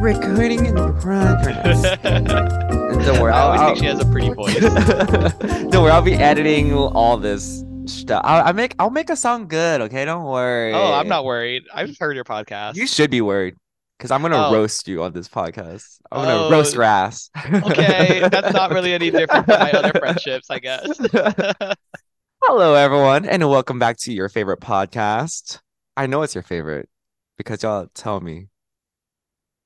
Recording in progress. Don't worry, I I'll, always I'll, think she has a pretty voice. don't worry, I'll be editing all this stuff. I'll, I make I'll make a sound good. Okay, don't worry. oh, I'm not worried. I've heard your podcast. You should be worried because I'm gonna Oh. roast you on this podcast. I'm gonna Oh. roast your ass. okay, that's not really any different from my other friendships, I guess. Hello, everyone, and welcome back to your favorite podcast. I know it's your favorite because y'all tell me.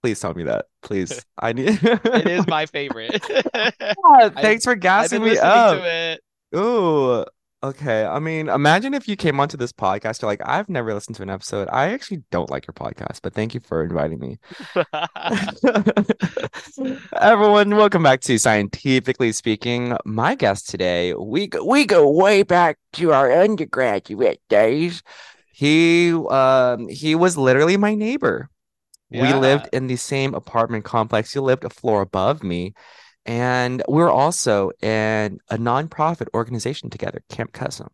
Please tell me that. Please. I need it is my favorite. Yeah, thanks for gassing me up. Ooh, okay. I mean, imagine if you came onto this podcast, you're like, I've never listened to an episode. I actually don't like your podcast, but thank you for inviting me. Everyone, welcome back to Scientifically Speaking. My guest today, we go, we go way back to our undergraduate days. He um he was literally my neighbor. We lived in the same apartment complex. You lived a floor above me. And we we're also in a nonprofit organization together, Camp Kesem.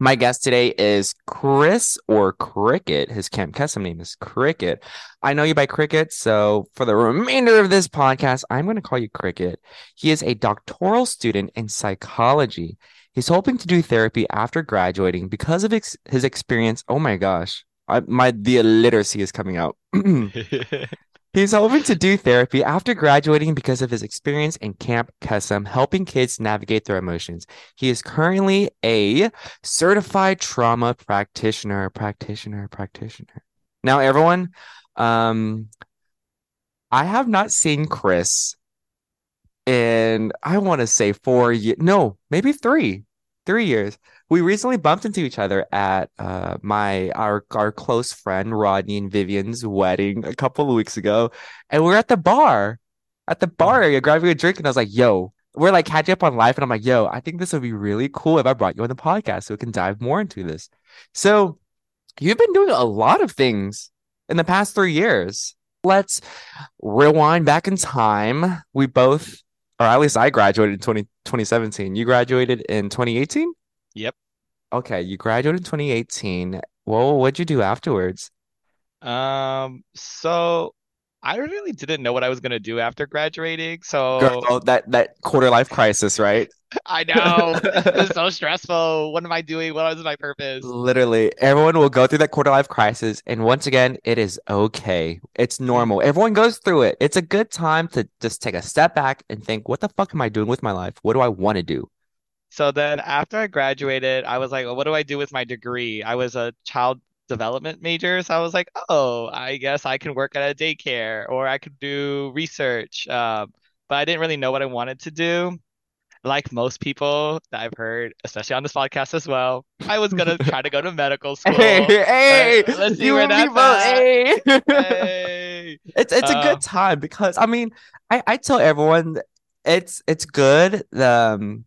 My guest today is Chris or Cricket. His Camp Kesem name is Cricket. I know you by Cricket, so for the remainder of this podcast, I'm going to call you Cricket. He is a doctoral student in psychology. He's hoping to do therapy after graduating because of ex- his experience. Oh my gosh, I, my the illiteracy is coming out. He's hoping to do therapy after graduating because of his experience in Camp Kesem, helping kids navigate their emotions. He is currently a certified trauma practitioner, practitioner, practitioner. Now, everyone, um, I have not seen Chris in, I want to say four years, no, maybe three, three years. We recently bumped into each other at uh my our our close friend Rodney and Vivian's wedding a couple of weeks ago, and we're at the bar, at the bar area grabbing a drink, and I was like, "Yo." We're like catching up on life, and I'm like, yo, I think this would be really cool if I brought you on the podcast so we can dive more into this. So, you've been doing a lot of things in the past three years. Let's rewind back in time. We both, or at least I graduated in 20, 2017. You graduated in 2018? Yep. Okay, you graduated in 2018. Well, what'd you do afterwards? Um, so I really didn't know what I was gonna do after graduating, so Girl, that that quarter life crisis, right? I know it's so stressful. What am I doing? What is my purpose? Literally, everyone will go through that quarter life crisis, and once again, it is okay. It's normal. Everyone goes through it. It's a good time to just take a step back and think, what the fuck am I doing with my life? What do I want to do? So then after I graduated, I was like, well, what do I do with my degree? I was a child development major, so I was like, oh, I guess I can work at a daycare or I could do research. Um, but I didn't really know what I wanted to do. Like most people that I've heard, especially on this podcast as well, I was gonna try to go to medical school. Hey, hey, let's see you where that's at. Hey. Hey. It's it's a Uh, good time because I mean, I I tell everyone it's it's good um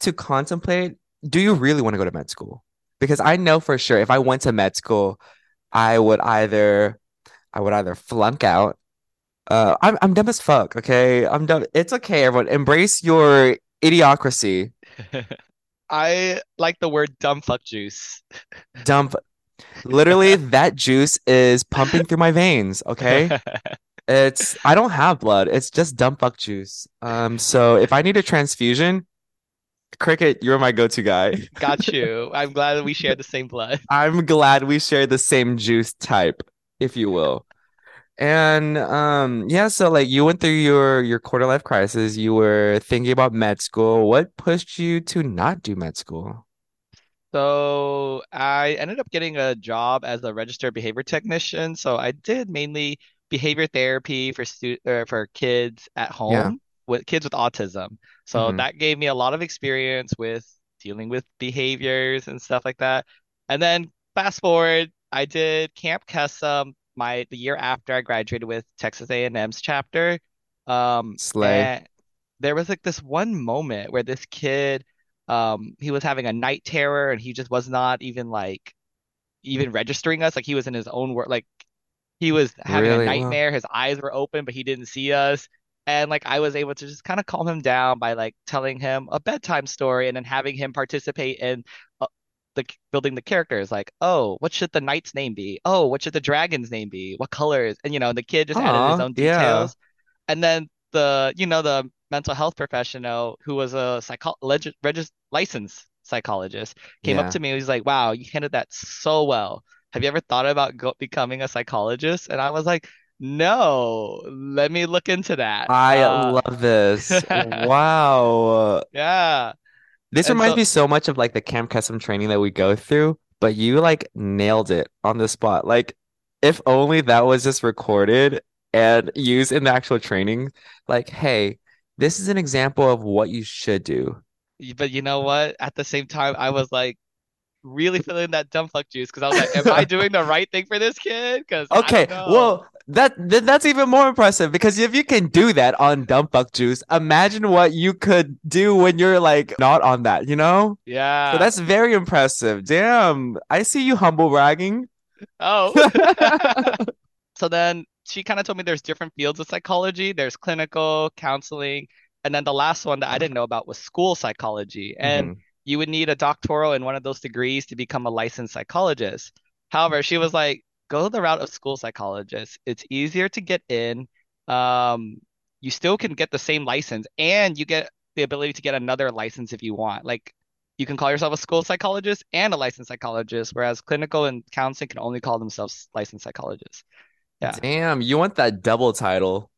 to contemplate, do you really want to go to med school? Because I know for sure if I went to med school, I would either I would either flunk out. Uh, I'm I'm dumb as fuck, okay? I'm dumb. It's okay, everyone. Embrace your idiocracy. I like the word dumb fuck juice. Dump. Literally, that juice is pumping through my veins, okay? It's I don't have blood. It's just dumb fuck juice. Um, so if I need a transfusion, Cricket, you're my go-to guy. Got you. I'm glad that we share the same blood. I'm glad we share the same juice type, if you will. And um yeah, so like you went through your your quarter life crisis, you were thinking about med school. What pushed you to not do med school? So I ended up getting a job as a registered behavior technician. So I did mainly behavior therapy for stu uh, for kids at Yeah. home with kids with autism. So hmm that gave me a lot of experience with dealing with behaviors and stuff like that. And then fast forward, I did Camp Kesem my the year after I graduated with Texas A&M's chapter. Um, Slay. there was like this one moment where this kid um he was having a night terror and he just was not even like even registering us like he was in his own world like he was having a Really? Well, nightmare his eyes were open but he didn't see us and like I was able to just kind of calm him down by like telling him a bedtime story and then having him participate in uh, the building the characters like oh what should the knight's name be oh what should the dragon's name be what colors and you know the kid just added his own yeah. details and then the, you know, the mental health professional who was a psycho legis regis licensed psychologist came up to me and was like, "Wow, you handled that so well. Have you ever thought about go becoming a psychologist?" And I was like, "No, let me look into that." I Uh, love this. Wow. yeah. This And reminds so me so much of like the Camp Kesem training that we go through, but you like nailed it on the spot. Like, if only that was just recorded and used in the actual training. Like, hey, this is an example of what you should do. but you know what? At the same time, I was like really feeling that dumb fuck juice because I was like, "Am I doing the right thing for this kid?" Because I Okay, don't know. well, that th that's even more impressive because if you can do that on Dump Buck Juice, imagine what you could do when you're like not on that, you know? Yeah. So that's very impressive. Damn, I see you humble bragging. Oh. So then she kind of told me there's different fields of psychology. There's clinical, counseling, and then the last one that I didn't know about was school psychology. And hmm you would need a doctoral in one of those degrees to become a licensed psychologist. However, she was like, go the route of school psychologist. It's easier to get in. Um, you still can get the same license, and you get the ability to get another license if you want. Like you can call yourself a school psychologist and a licensed psychologist, whereas clinical and counseling can only call themselves licensed psychologists. Yeah. Damn, you want that double title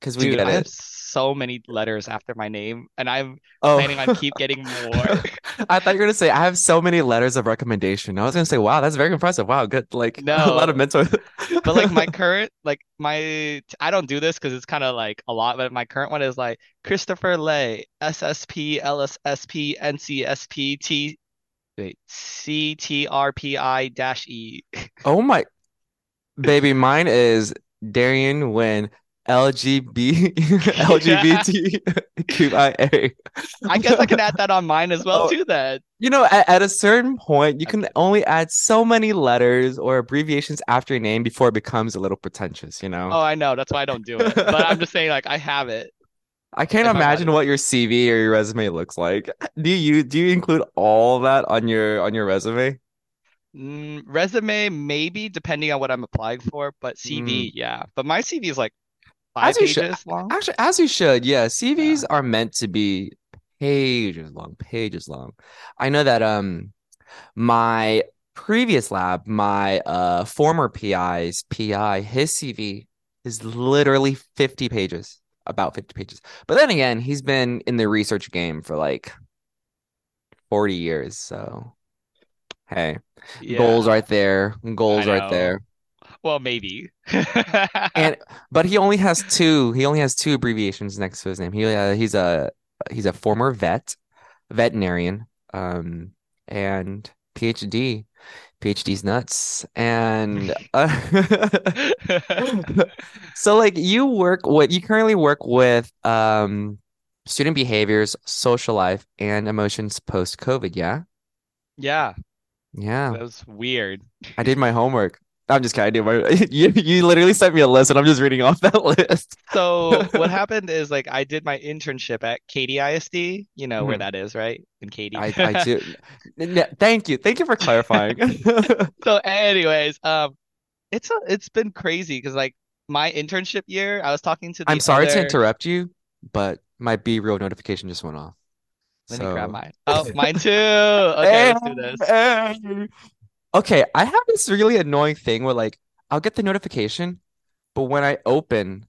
because we Dude, get I have so many letters after my name, and I'm Oh, planning on keep getting more. I thought you were gonna say I have so many letters of recommendation. I was gonna say, wow, that's very impressive. Wow, good. Like a lot of No, mental. but like my current, like my, I don't do this because it's kind of like a lot, but my current one is like Christopher Lay, SSP, LSSP, NCSP, T, wait, CTRPI dash E. Oh my baby, mine is Darian when LGB LGBTQIA. I guess I can add that on mine as well Oh, too then. you know, at, at a certain point, you can only add so many letters or abbreviations after your name before it becomes a little pretentious, you know? Oh, I know, that's why I don't do it. But I'm just saying, like, I have it I can't imagine what your CV or your resume looks like. Do you do you include all that on your on your resume? Mm, resume, maybe, depending on what I'm applying for, but Mm, CV, yeah. But my CV is like five as you should. long. Actually, as you should. Yeah, Yeah. CVs are meant to be pages long, pages long. I know that um my previous lab, my uh former PI's PI, his CV is literally 50 pages, about 50 pages. But then again, he's been in the research game for like 40 years, so hey. Goals Yeah, right there. Goals right there. Well, maybe. And but he only has two. He only has two abbreviations next to his name. He uh, he's a he's a former vet, veterinarian, um, and PhD. PhD's nuts. And uh, so like you work what you currently work with um student behaviors, social life, and emotions post COVID, yeah? Yeah, Yeah. that was weird. I did my homework. I'm just kidding. I did my you you literally sent me a list and I'm just reading off that list. So what happened is like I did my internship at Katy ISD, you know where Mhm. that is, right? In Katy. I I do. Thank you. Thank you for clarifying. So anyways, um it's a, it's been crazy because like my internship year, I was talking to I'm sorry to interrupt you, but my BeReal notification just went off. Let me grab mine. Oh, mine too. Okay, let's do this. Okay, I have this really annoying thing where like I'll get the notification, but when I open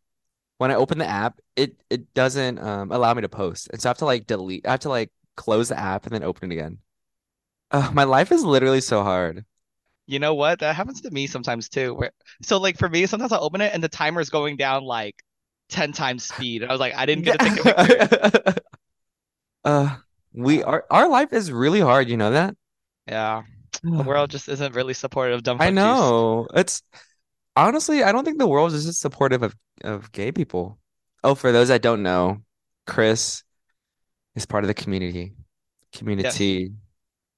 when I open the app, it it doesn't um allow me to post. And so I have to like delete I have to like close the app and then open it again. Uh, my life is literally so hard. You know what? That happens to me sometimes too. Where so like for me, sometimes I'll open it and the timer is going down like 10 times speed. And I was like, I didn't get to take a picture. Uh, we our our life is really hard, you know that? Yeah. The world just isn't really supportive of dumb I know. It's honestly, I don't think the world is just supportive of of gay people. Oh, for those that don't know, Chris is part of the community. Yes. Community.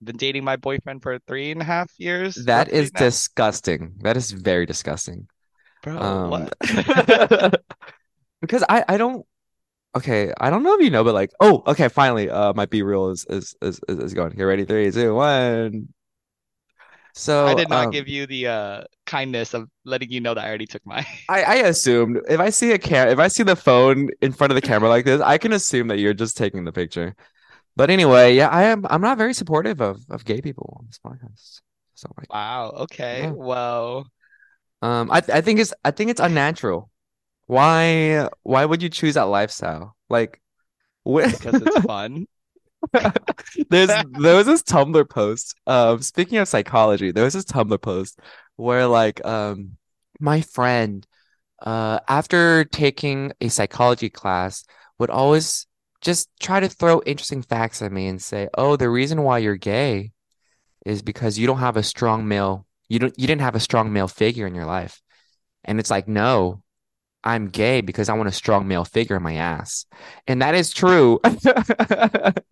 Been dating my boyfriend for three and a half years, That is now. disgusting. That is very disgusting. Bro, Um, what? because I I don't okay, I don't know if you know, but like, oh, okay, finally, uh, my BeReal is is is is is going. Get ready, three, two, one. I did not um, give you the uh kindness of letting you know that I already took mine. I I assumed if I see a cam if I see the phone in front of the camera like this, I can assume that you're just taking the picture. But anyway, yeah, I am I'm not very supportive of of gay people on this podcast. So like, Wow, okay. yeah. Well, Um, I I think it's I think it's unnatural. Why why would you choose that lifestyle? Like, wh- because it's fun. there's there was this Tumblr post. Um, speaking of psychology, there was this Tumblr post where like um my friend uh after taking a psychology class would always just try to throw interesting facts at me and say, "Oh, the reason why you're gay is because you don't have a strong male you don't you didn't have a strong male figure in your life." And it's like, "No, I'm gay because I want a strong male figure in my ass." And that is true.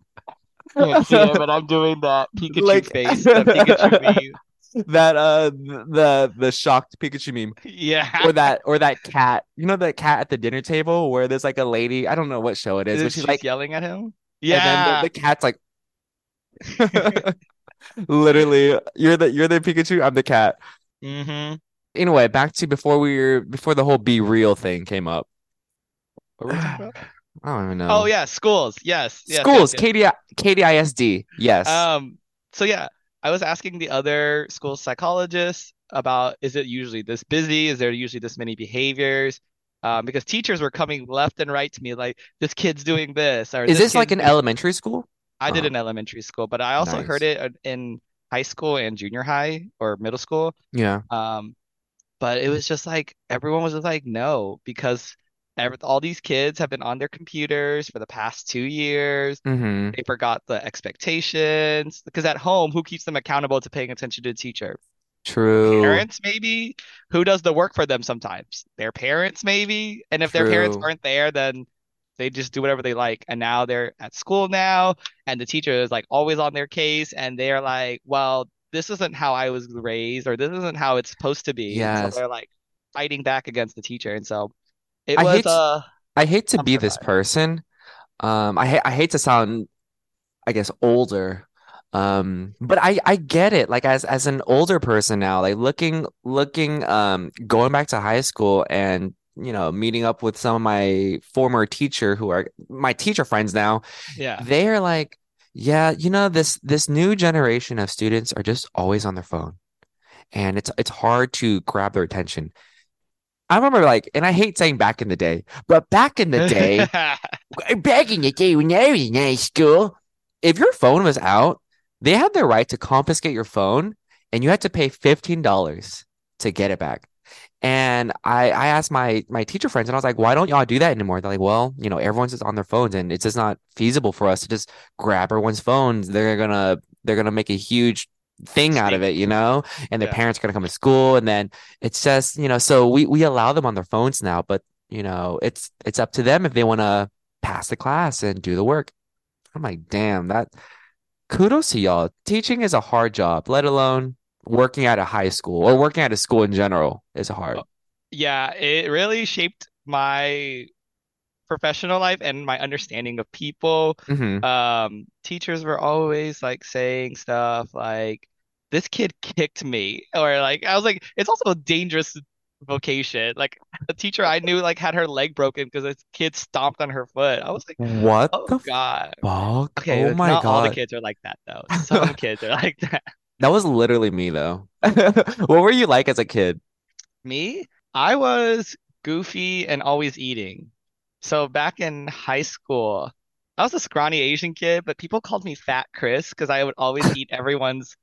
Can't see it, but I'm doing that Pikachu Like- face, the Pikachu meme. that uh the the shocked Pikachu meme Yeah. or that or that cat you know that cat at the dinner table where there's like a lady I don't know what show it is but she's like yelling at him? and then Yeah. the, the cat's like literally you're the you're the Pikachu I'm the cat Mm-hmm. anyway back to before we were before the whole BeReal thing came up What were we talking about? I don't even know Oh yeah, schools. Yes. Yes, schools yes, yes. KDI Katy ISD yes Um, so yeah, I was asking the other school psychologists about is it usually this busy? Is there usually this many behaviors? Um, because teachers were coming left and right to me like this kid's doing this or is this like an elementary school I did Oh. in elementary school, but I also heard it in high school and junior high or middle school. yeah Um, but it was just like everyone was just like, no, because all these kids have been on their computers for the past two years. mm-hmm They forgot the expectations because at home, who keeps them accountable to paying attention to the teacher? true Parents, maybe. Who does the work for them sometimes? Their parents, maybe. And if their parents True. aren't there, then they just do whatever they like. And now they're at school now, and the teacher is like always on their case, and they're like, well, this isn't how I was raised, or this isn't how it's supposed to be. And so they're like fighting back against the teacher. And so it I was hate- uh I hate to be this person. Um, I hate I hate to sound, I guess, older. Um, but I I get it. Like as as an older person now, like looking looking um going back to high school and you know meeting up with some of my former teacher who are my teacher friends now. yeah. They are like, yeah, you know this this new generation of students are just always on their phone, and it's it's hard to grab their attention. I remember like, and I hate saying back in the day, but back in the day. Back in the day when I was in high school, if your phone was out, they had the right to confiscate your phone and you had to pay $15 to get it back. And I, I asked my my teacher friends and I was like, why don't y'all do that anymore? They're like, well, you know, everyone's just on their phones and it's just not feasible for us to just grab everyone's phones. They're gonna they're gonna make a huge thing out of it, you know, and their Yeah. parents are gonna come to school and then it's just, you know, so we we allow them on their phones now, but you know, it's it's up to them if they want to pass the class and do the work. I'm like, damn, that kudos to y'all. Teaching is a hard job, let alone working at a high school or working at a school in general is hard. Oh. Yeah, it really shaped my professional life and my understanding of people. hmm Um, teachers were always like saying stuff like, "This kid kicked me," or like I was like, it's also a dangerous vocation. Like the teacher I knew like had her leg broken because a kid stomped on her foot. I was like, What oh the God. fuck? Okay, Oh my not all the kids are like that though. Some kids are like that. That was literally me though. What were you like as a kid? Me, I was goofy and always eating. So back in high school, I was a scrawny Asian kid, but people called me Fat Chris because I would always eat everyone's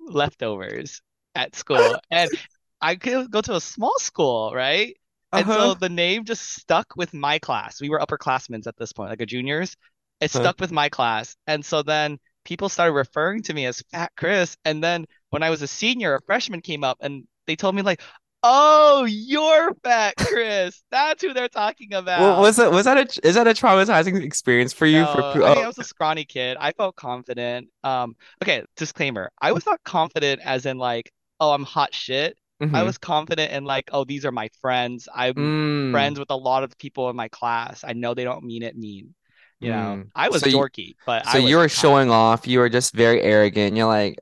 leftovers at school. And I could go to a small school, right? And Uh-huh. so the name just stuck with my class. We were upperclassmen at this point, like a juniors. It Huh. stuck with my class. And so then people started referring to me as Fat Chris. And then when I was a senior, a freshman came up and they told me like, "Oh, you're Fat Chris. That's who they're talking Well, about." was that was that a is that a traumatizing experience for you for No, for- I mean, I oh was a scrawny kid. I felt confident. Um, okay, disclaimer. I was not confident as in like, oh, I'm hot shit. I mhm. was confident in like, oh, these are my friends. I'm Mm, friends with a lot of people in my class. I know they don't mean it mean. You know, mm. I was So you dorky, but so I you were showing off. You were just very arrogant. You're like,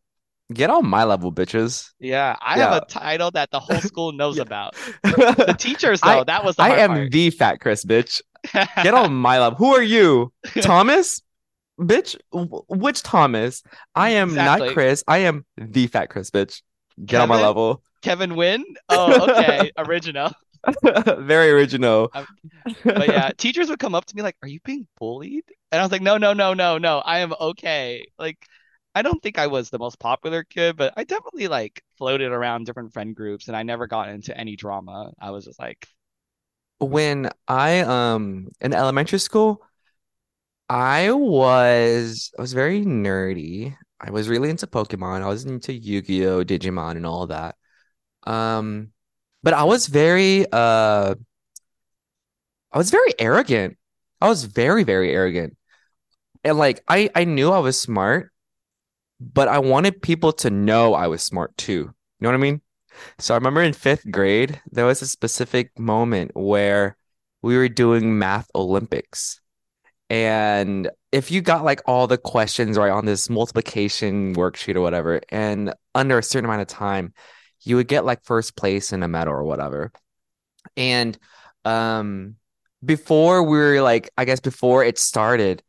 get on my level, bitches. Yeah, I have a title that the whole school knows about. The teachers, I though, that was the I am part. the fat Chris, bitch. Get on my level. Who are you? Thomas? Bitch, Wh- which Thomas? I am not Chris. I am the fat Chris, bitch. Get on my level. Kevin Wynn? Oh, okay, original. Very original. But yeah, teachers would come up to me like, "Are you being bullied?" And I was like, "No, no, no, no, no. I am okay." Like, I don't think I was the most popular kid, but I definitely like floated around different friend groups, and I never got into any drama. I was just like, When I um in elementary school, I was I was very nerdy. I was really into Pokemon. I was into Yu-Gi-Oh, Digimon, and all that. Um, but I was very uh I was very arrogant. I was very, very arrogant. And like I I knew I was smart, but I wanted people to know I was smart too. You know what I mean? So I remember in fifth grade, there was a specific moment where we were doing math Olympics. And if you got like all the questions right on this multiplication worksheet or whatever, and under a certain amount of time, you would get like first place in a medal or whatever. And um before we were like, I guess before it started,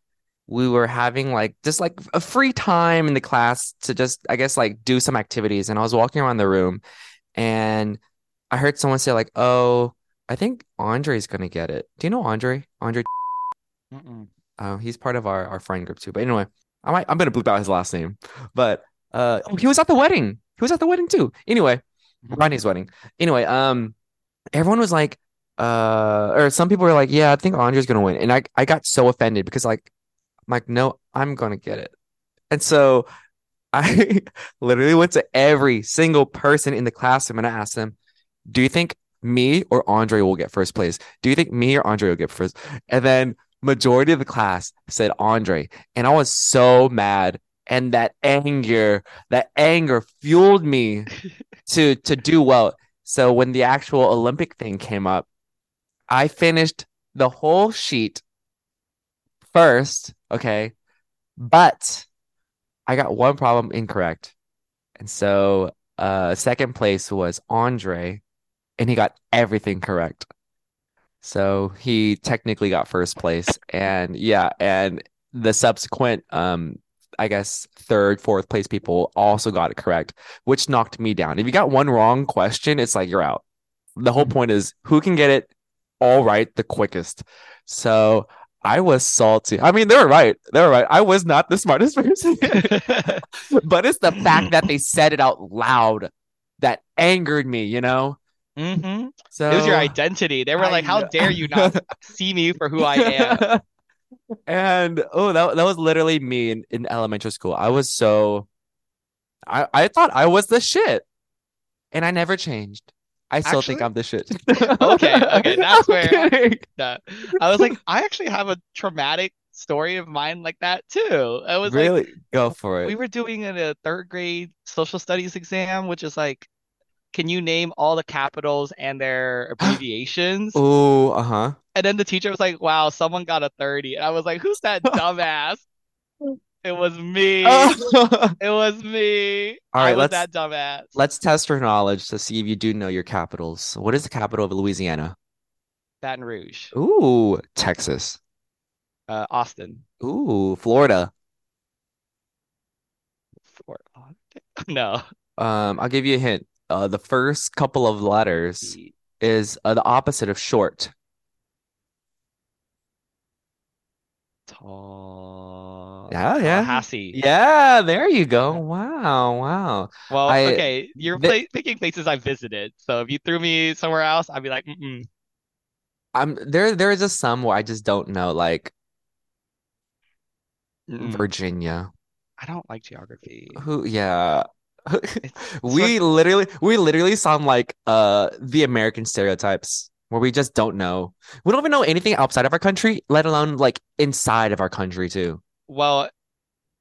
we were having like just like a free time in the class to just, I guess, like do some activities. And I was walking around the room and I heard someone say, like, oh, I think Andre's gonna get it. Do you know Andre? Andre, Mm-mm. uh, he's part of our, our friend group too. But anyway, I might I'm gonna bleep out his last name. But uh oh, he was at the wedding. He was at the wedding too. Anyway, Rodney's wedding. Anyway, um, everyone was like, uh, or some people were like, yeah, I think Andre's gonna win. And I I got so offended because like I'm like, no, I'm gonna get it. And so I literally went to every single person in the classroom and I asked them, do you think me or Andre will get first place? Do you think me or Andre will get first? And then majority of the class said Andre. And I was so mad. And that anger, that anger fueled me to to do well. So when the actual Olympic thing came up, I finished the whole sheet first, okay? But I got one problem incorrect. And so uh second place was Andre and he got everything correct. So he technically got first place and yeah, and the subsequent um I guess third, fourth place people also got it correct, which knocked me down. If you got one wrong question, it's like you're out. The whole point is who can get it all right the quickest. So I was salty. I mean, they were right. They were right. I was not the smartest person, but it's the fact that they said it out loud that angered me, you know? Mm-hmm. So It was your identity. They were I like, "How dare you not see me for who I am?" And oh, that that was literally me in, in elementary school. I was so I I thought I was the shit, and I never changed. I still think I'm the shit. Okay, okay, that's I'm where- kidding. That- I was like, I actually have a traumatic story of mine like that too. I was like, Really? Go for it. we were doing a third grade social studies exam, which is like, can you name all the capitals and their abbreviations? Oh, uh-huh. And then the teacher was like, wow, someone got a 30. And I was like, who's that dumbass? It was me. All It was me. I right, let's that dumbass. let's test your knowledge to see if you do know your capitals. What is the capital of Louisiana? Baton Rouge. Ooh, Texas. Uh, Austin. Ooh, Florida. No. Um, I'll give you a hint. Uh, the first couple of letters is uh, the opposite of short. Tall. Yeah, yeah. Tallahassee. Yeah, there you go. Wow, wow. Well, I okay, you're the, pla picking places I visited. So if you threw me somewhere else, I'd be like, mm-mm. I'm there. There is a some where I just don't know, like Mm-mm. Virginia. I don't like geography. Who? Yeah. We literally, we literally sound like uh the American stereotypes where we just don't know. We don't even know anything outside of our country, let alone like inside of our country too. well,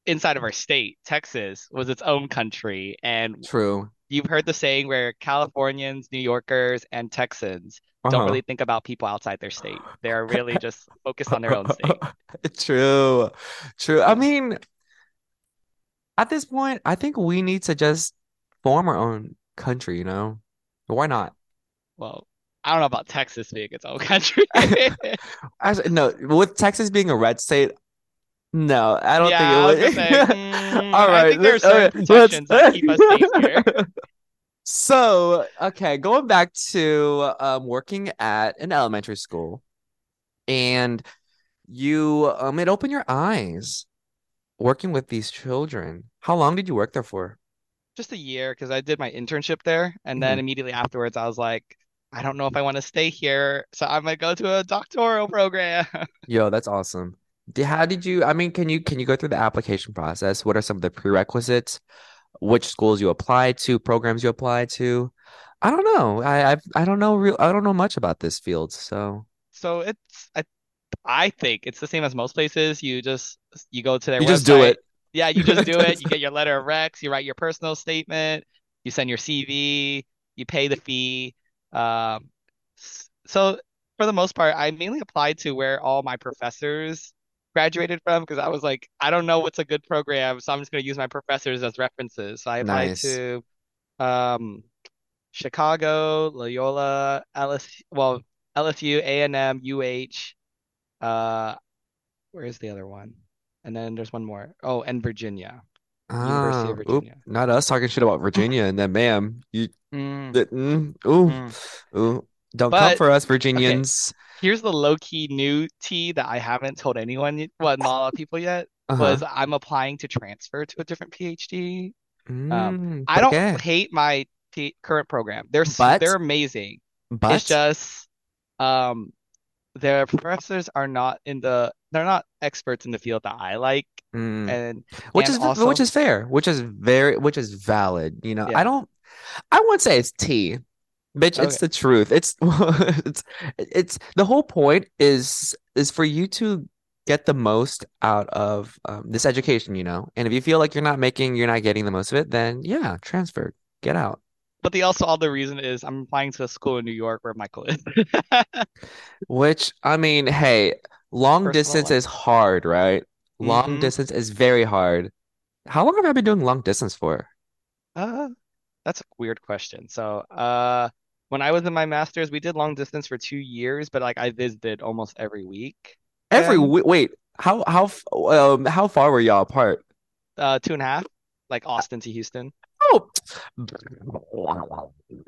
inside of our state, Texas was its own country, and True. you've heard the saying where Californians, New Yorkers, and Texans don't Uh-huh. really think about people outside their state. They're really just focused on their own state. True. True. I mean, at this point, I think we need to just form our own country, you know? Why not? Well, I don't know about Texas being its own country. Actually, no, with Texas being a red state, no, I don't Yeah, think it say, would. mm, All I right, think there are let's- certain let's- protections that keep us safe here. So, okay, going back to um, working at an elementary school, and you um, it opened your eyes working with these children. How long did you work there for? Just a year because I did my internship there, and then Mhm. immediately afterwards, I was like, I don't know if I want to stay here, so I might go to a doctoral program. Yo, that's awesome. How did you, I mean, can you can you go through the application process? What are some of the prerequisites? Which schools you apply to, programs you apply to? I don't know. I I've, I don't know real I don't know much about this field, so So it's I I think it's the same as most places. You just you go to their you just do it. Yeah, you just do it. You get your letter of recs, you write your personal statement, you send your CV, you pay the fee. Um, so for the most part, I mainly applied to where all my professors graduated from because I was like, I don't know what's a good program, so I'm just going to use my professors as references. So I applied Nice. to um, Chicago, Loyola, LSU, well, LSU, A&M, UH, uh, where's the other one? And then there's one more. Oh, and Virginia. Ah, oop, not us talking shit about Virginia, and then ma'am, you Mm, that mm, ooh, mm. ooh, don't come for us, Virginians. here's the low-key new tea that I haven't told anyone, well, not a lot of people yet, Uh-huh. was I'm applying to transfer to a different PhD. Um, Mm, I don't okay. hate my P current program. They're But they're amazing. It's but just um their professors are not in the they're not experts in the field that I like mm, and which and is which is fair, which is very which is valid. You know, I don't, I wouldn't say it's tea, bitch. It's the truth. It's it's it's the whole point is is for you to get the most out of um, this education. You know, and if you feel like you're not making, you're not getting the most of it, then yeah, transfer, get out. But the also other reason is I'm applying to a school in New York where Michael is. Which, I mean, hey, long Personal distance life. is hard, right? Long hmm distance is very hard. How long have I been doing long distance for? Uh, that's a weird question. So, uh, when I was in my master's, we did long distance for two years, but like I visited almost every week Every week. Wait, how how um how far were y'all apart? Uh, two and a half, like Austin to Houston. Oh,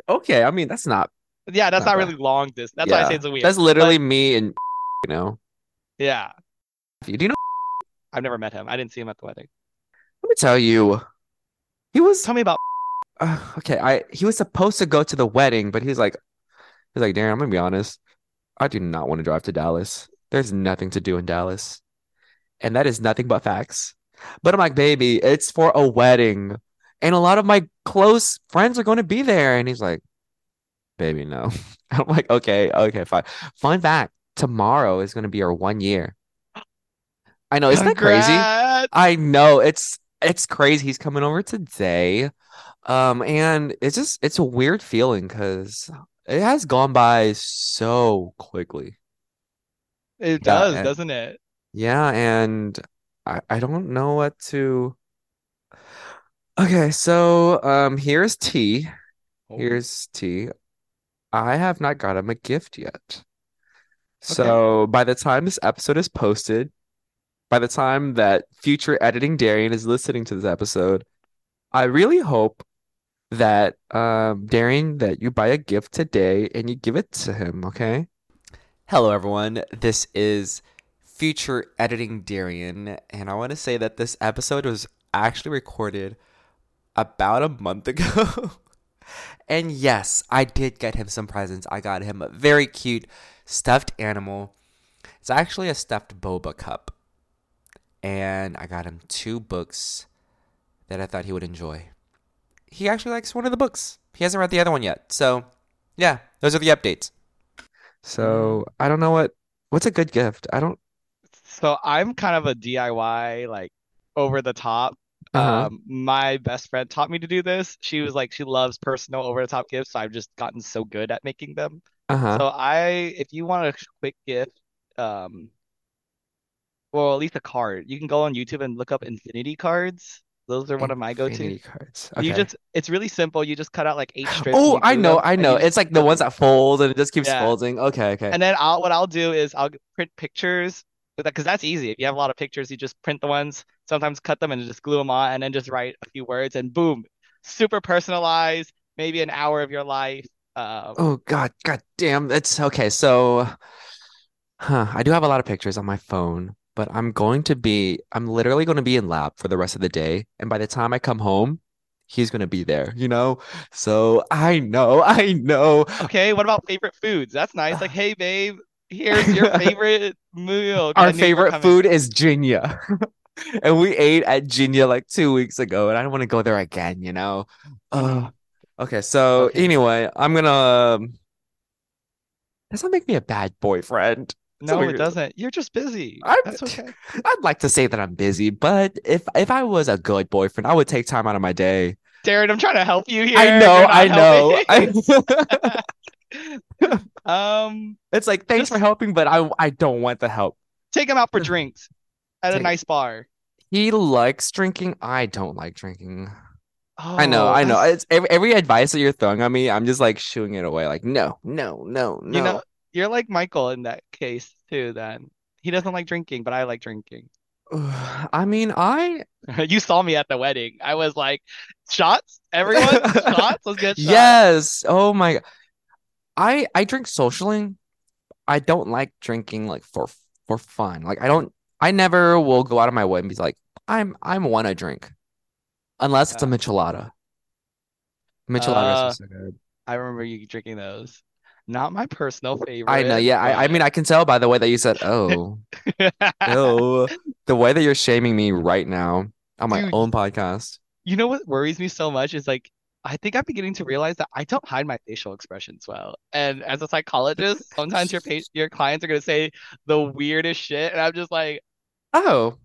okay. I mean, that's not Yeah, that's not not really long distance. That's why I say Yeah, it's weird. that's But literally me and you know. yeah, Do you know? I've never met him. I didn't see him at the wedding. Let me tell you, he was Tell me about. uh, okay. I he was supposed to go to the wedding, but he was like, he's like, Darren, I'm gonna be honest. I do not want to drive to Dallas. There's nothing to do in Dallas. And that is nothing but facts. But I'm like, baby, it's for a wedding. And a lot of my close friends are going to be there. And he's like, baby, no. I'm like, okay, okay, fine. Fun fact, tomorrow is going to be our one year. I know, isn't that crazy? I know it's it's crazy. He's coming over today. Um, and it's just it's a weird feeling because it has gone by so quickly. It Yeah, does, and- doesn't it? Yeah, and I, I don't know what to. Okay, so um, here's T. Oh. Here's T. I have not got him a gift yet. So by the time this episode is posted, by the time that future editing Darian is listening to this episode, I really hope that um Darian that you buy a gift today and you give it to him, okay? Hello everyone. This is future editing Darian, and I want to say that this episode was actually recorded about a month ago. And yes, I did get him some presents. I got him a very cute stuffed animal. It's actually a stuffed boba cup. And I got him two books that I thought he would enjoy. He actually likes one of the books. He hasn't read the other one yet. So, yeah, those are the updates. So, I don't know what what's a good gift. I don't So I'm kind of a DIY, like over the top. Uh-huh. Um, my best friend taught me to do this. She was like, she loves personal over the top gifts, so I've just gotten so good at making them. uh-huh. So I, if you want a quick gift, um, well, at least a card, you can go on YouTube and look up infinity cards. Those are one of my go-to. cards. You just, it's really simple. You just cut out like eight strips Oh, I know, I know. It's like the ones that fold and it just keeps Yeah. folding. Okay, okay. And then I'll what I'll do is I'll print pictures because that's easy. If you have a lot of pictures, you just print the ones, sometimes cut them and just glue them on, and then just write a few words, and boom, super personalized. Maybe an hour of your life. Um, Oh God, God damn. That's okay. So, huh, I do have a lot of pictures on my phone, but I'm going to be, I'm literally going to be in lab for the rest of the day. And by the time I come home, he's going to be there, you know? So I know, I know. okay, what about favorite foods? That's nice. Like, hey, babe, here's your favorite meal. Our knew you were favorite food is Jinya. And we ate at Jinya like two weeks ago, and I don't want to go there again, you know? Uh, okay, so Okay. anyway, I'm gonna, um, does that make me a bad boyfriend? No, it doesn't. You're just busy. I'm- That's okay. I'd like to say that I'm busy, but if if I was a good boyfriend, I would take time out of my day. Darren, I'm trying to help you here. I know, I know. I, Um, it's like thanks for helping, but I I don't want the help. take him out for drinks at a nice bar. He likes drinking. I don't like drinking. Oh, I know, I know. It's every, every advice that you're throwing on me, I'm just like shooing it away. Like, no, no, no, You know, no. You're like Michael in that case too, then. He doesn't like drinking, but I like drinking. I mean, I You saw me at the wedding. I was like, shots, everyone, shots, let's get shots. yes. Oh my I I drink socially. I don't like drinking like for for fun. Like I don't I never will go out of my way and be like, I'm I'm want to drink. Unless it's a Yeah. michelada. Micheladas Uh, are so good. I remember you drinking those. Not my personal favorite. I know, yeah. I, I mean, I can tell by the way that you said, oh, ew. Oh. The way that you're shaming me right now on my Dude, own podcast. You know what worries me so much is like I think I'm beginning to realize that I don't hide my facial expressions well. And as a psychologist, sometimes your pa your clients are gonna say the weirdest shit, and I'm just like, Oh,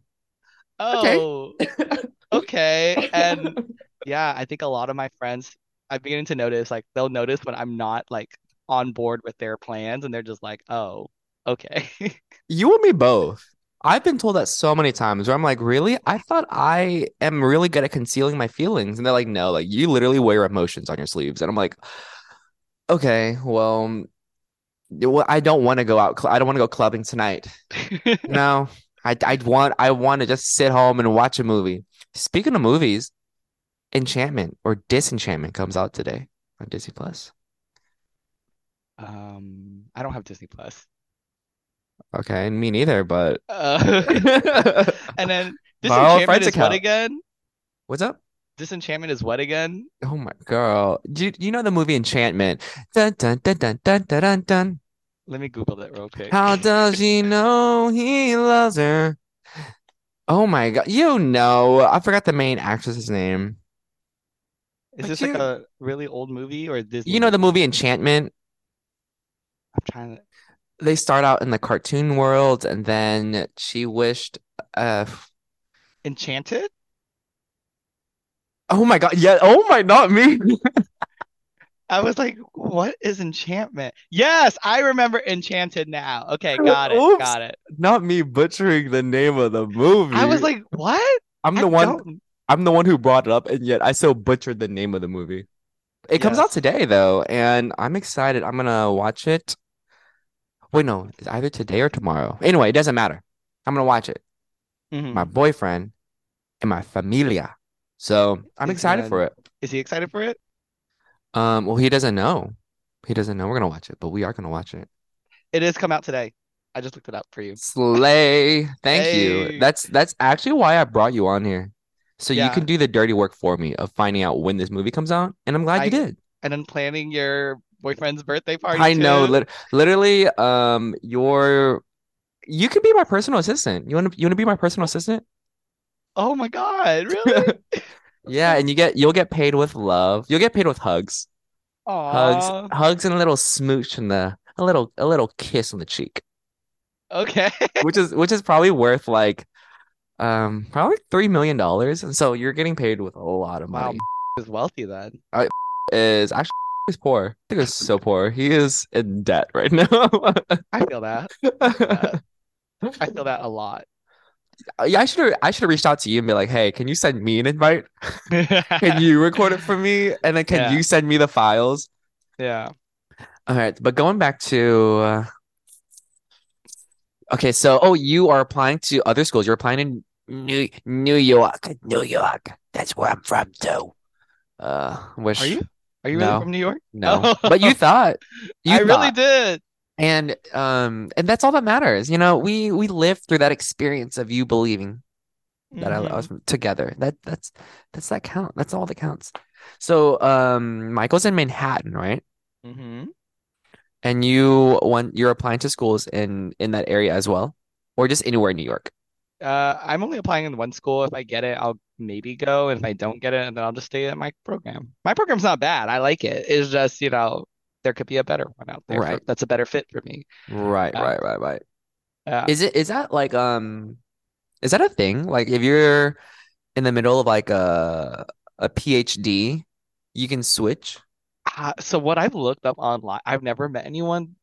Okay. oh, okay. And yeah, I think a lot of my friends, I'm beginning to notice like they'll notice when I'm not like on board with their plans, and they're just like, oh, okay. you and me both. I've been told that so many times where I'm like, really? I thought I am really good at concealing my feelings. And they're like, no, like you literally wear emotions on your sleeves. And I'm like, okay, well, well, I don't want to go out. cl- I don't want to go clubbing tonight. No, I, I want, I want to just sit home and watch a movie. Speaking of movies, Enchantment or Disenchantment comes out today on Disney Plus. Um, I don't have Disney Plus. Okay, and me neither, but Uh, and then Disenchantment is what again? what's up? Disenchantment is what again? Oh my girl. Do you, you know the movie Enchantment? Dun dun dun dun dun dun dun dun. Let me Google that real quick. How does she know he loves her? Oh my God. You know, I forgot the main actress's name. Is But this like a really old movie or Disney You know the movie Enchantment? I'm trying to. They start out in the cartoon world and then she wished uh Enchanted? oh my God. Yeah, oh my not me. I was like, what is enchantment? Yes, I remember Enchanted now. Okay, got it. Oops. Got it. Not me butchering the name of the movie. I was like, what? I'm I the one. don't- I'm the one who brought it up, and yet I still butchered the name of the movie. It comes out today though, and I'm excited. I'm gonna watch it. Wait, no, it's either today or tomorrow. Anyway, it doesn't matter. I'm gonna watch it. Mhm. My boyfriend and my familia. So I'm He's excited gonna- for it. Is he excited for it? Um, well, he doesn't know. He doesn't know we're gonna watch it, but we are gonna watch it. It is come out today. I just looked it up for you. Slay. Thank you. That's that's actually why I brought you on here. So you can do the dirty work for me of finding out when this movie comes out, and I'm glad you did. And then planning your boyfriend's birthday party I know, too. lit literally, um, your you could be my personal assistant. You want to you want to be my personal assistant? Oh my God, really? Yeah, and you get you'll get paid with love. You'll get paid with hugs, Aw. hugs, hugs, and a little smooch and the a little a little kiss on the cheek, Okay. which is which is probably worth like um probably three million dollars. And so you're getting paid with a lot of money. Wow, is wealthy then. Is actually he's poor. I think he's so poor. He is in debt right now. I feel that. I feel that a lot. Yeah, I should have I should have reached out to you and be like, hey, can you send me an invite? Can you record it for me? And then can Yeah. you send me the files? Yeah. All right, but going back to uh, okay, so oh, you are applying to other schools. You're applying in New New York, New York. That's where I'm from too. Uh, wish Are you? Are you really No. from New York? no, but you thought you I really did. and um, and that's all that matters. You know, we we lived through that experience of you believing that I, I Mhm. was together. That that's that's that count. That's all that counts. So um, Michael's in Manhattan, right? Mhm. And you want you're applying to schools in in that area as well, or just anywhere in New York? Uh, I'm only applying in one school. If I get it, I'll maybe go. And if I don't get it, then I'll just stay at my program. My program's not bad. I like it. It's just, you know, there could be a better one out there for- Right. that's a better fit for me. Right, Uh, right, right, right. Uh, Is it is that like um is that a thing? Like if you're in the middle of like a a PhD, you can switch? Uh, so what I've looked up online, I've never met anyone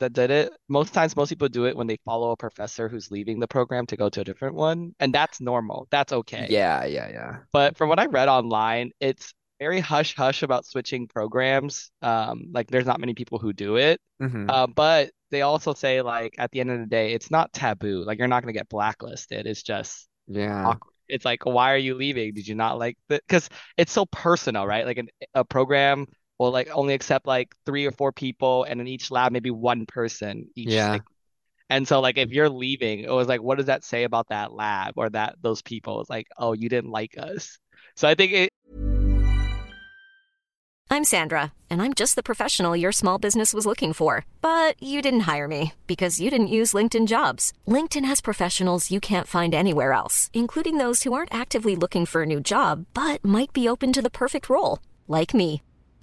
that did it. Most times, most people do it when they follow a professor who's leaving the program to go to a different one, and that's normal. That's okay. Yeah, yeah, yeah. But from what I read online, it's very hush hush about switching programs. Um, like there's not many people who do it. hmm Uh, but they also say like at the end of the day, it's not taboo. Like you're not gonna get blacklisted. It's just Yeah. awkward. It's like, why are you leaving? Did you not like the? Because it's so personal, right? Like an, a program will like only accept like three or four people, and in each lab maybe one person each. Yeah. Like, and so like if you're leaving, it was like, what does that say about that lab or that those people? It's like, oh, you didn't like us. So I think it, I'm Sandra, and I'm just the professional your small business was looking for. But you didn't hire me because you didn't use LinkedIn jobs. LinkedIn has professionals you can't find anywhere else, including those who aren't actively looking for a new job but might be open to the perfect role, like me.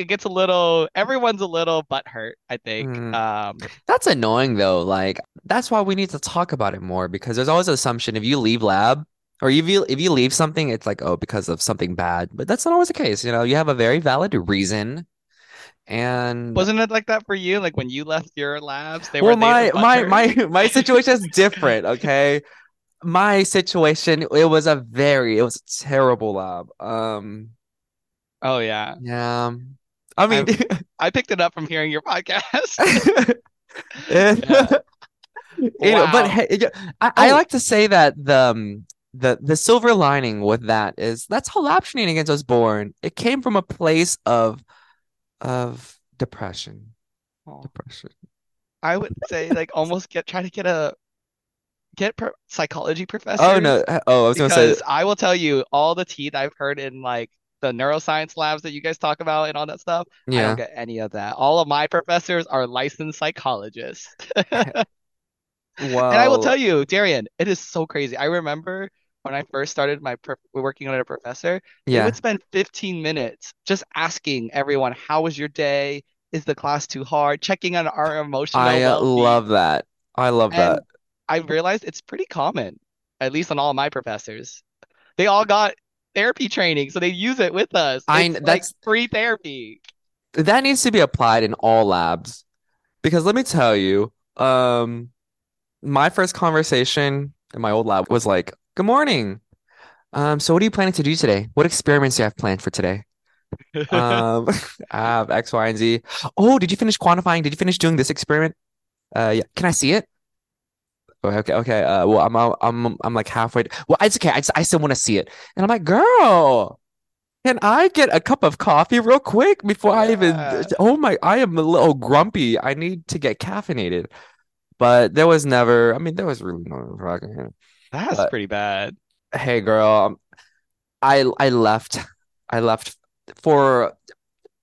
It gets a little, everyone's a little butthurt, I think. Mm. Um, That's annoying though. Like that's why we need to talk about it more because there's always an assumption if you leave lab or if you if you leave something, it's like, oh, because of something bad. But that's not always the case. You know, you have a very valid reason. And wasn't it like that for you? Like when you left your labs, they well, were my my my my situation is different, okay? My situation, it was a very, it was a terrible lab. Um, Oh yeah. yeah. I mean, I picked it up from hearing your podcast. and- Yeah. you know, but hey, I, I Oh. like to say that the um, the the silver lining with that is that's how lab shenanigans was born. It came from a place of of depression. Oh. Depression. I would say like almost get try to get a get per psychology professor. Oh no. Oh, I was gonna say because I will tell you all the tea that I've heard in like the neuroscience labs that you guys talk about and all that stuff. Yeah. I don't get any of that. All of my professors are licensed psychologists. Well, And I will tell you, Darian, it is so crazy. I remember when I first started my prof working under a professor, yeah. would spend 15 minutes just asking everyone, how was your day? Is the class too hard? Checking on our emotional I uh, well-being. love that. I love And that. I realized it's pretty common, at least on all my professors. They all got therapy training, so they use it with us. I It's kn- like that's free therapy. that needs to be applied in all labs because let me tell you, um, my first conversation in my old lab was like, "Good morning. Um, so what are you planning to do today? What experiments do you have planned for today?" Um, I have X, Y, and Z. Oh, did you finish quantifying? Did you finish doing this experiment? Uh, yeah. Can I see it? Okay, okay. Uh, well, I'm I'm I'm like halfway. Well, it's okay. I just, I still want to see it, and I'm like, girl. Can I get a cup of coffee real quick before I even? Oh my, I am a little grumpy. I need to get caffeinated. But there was never, I mean, there was really no fucking. That's But pretty bad. hey, girl, um, I I left. I left for.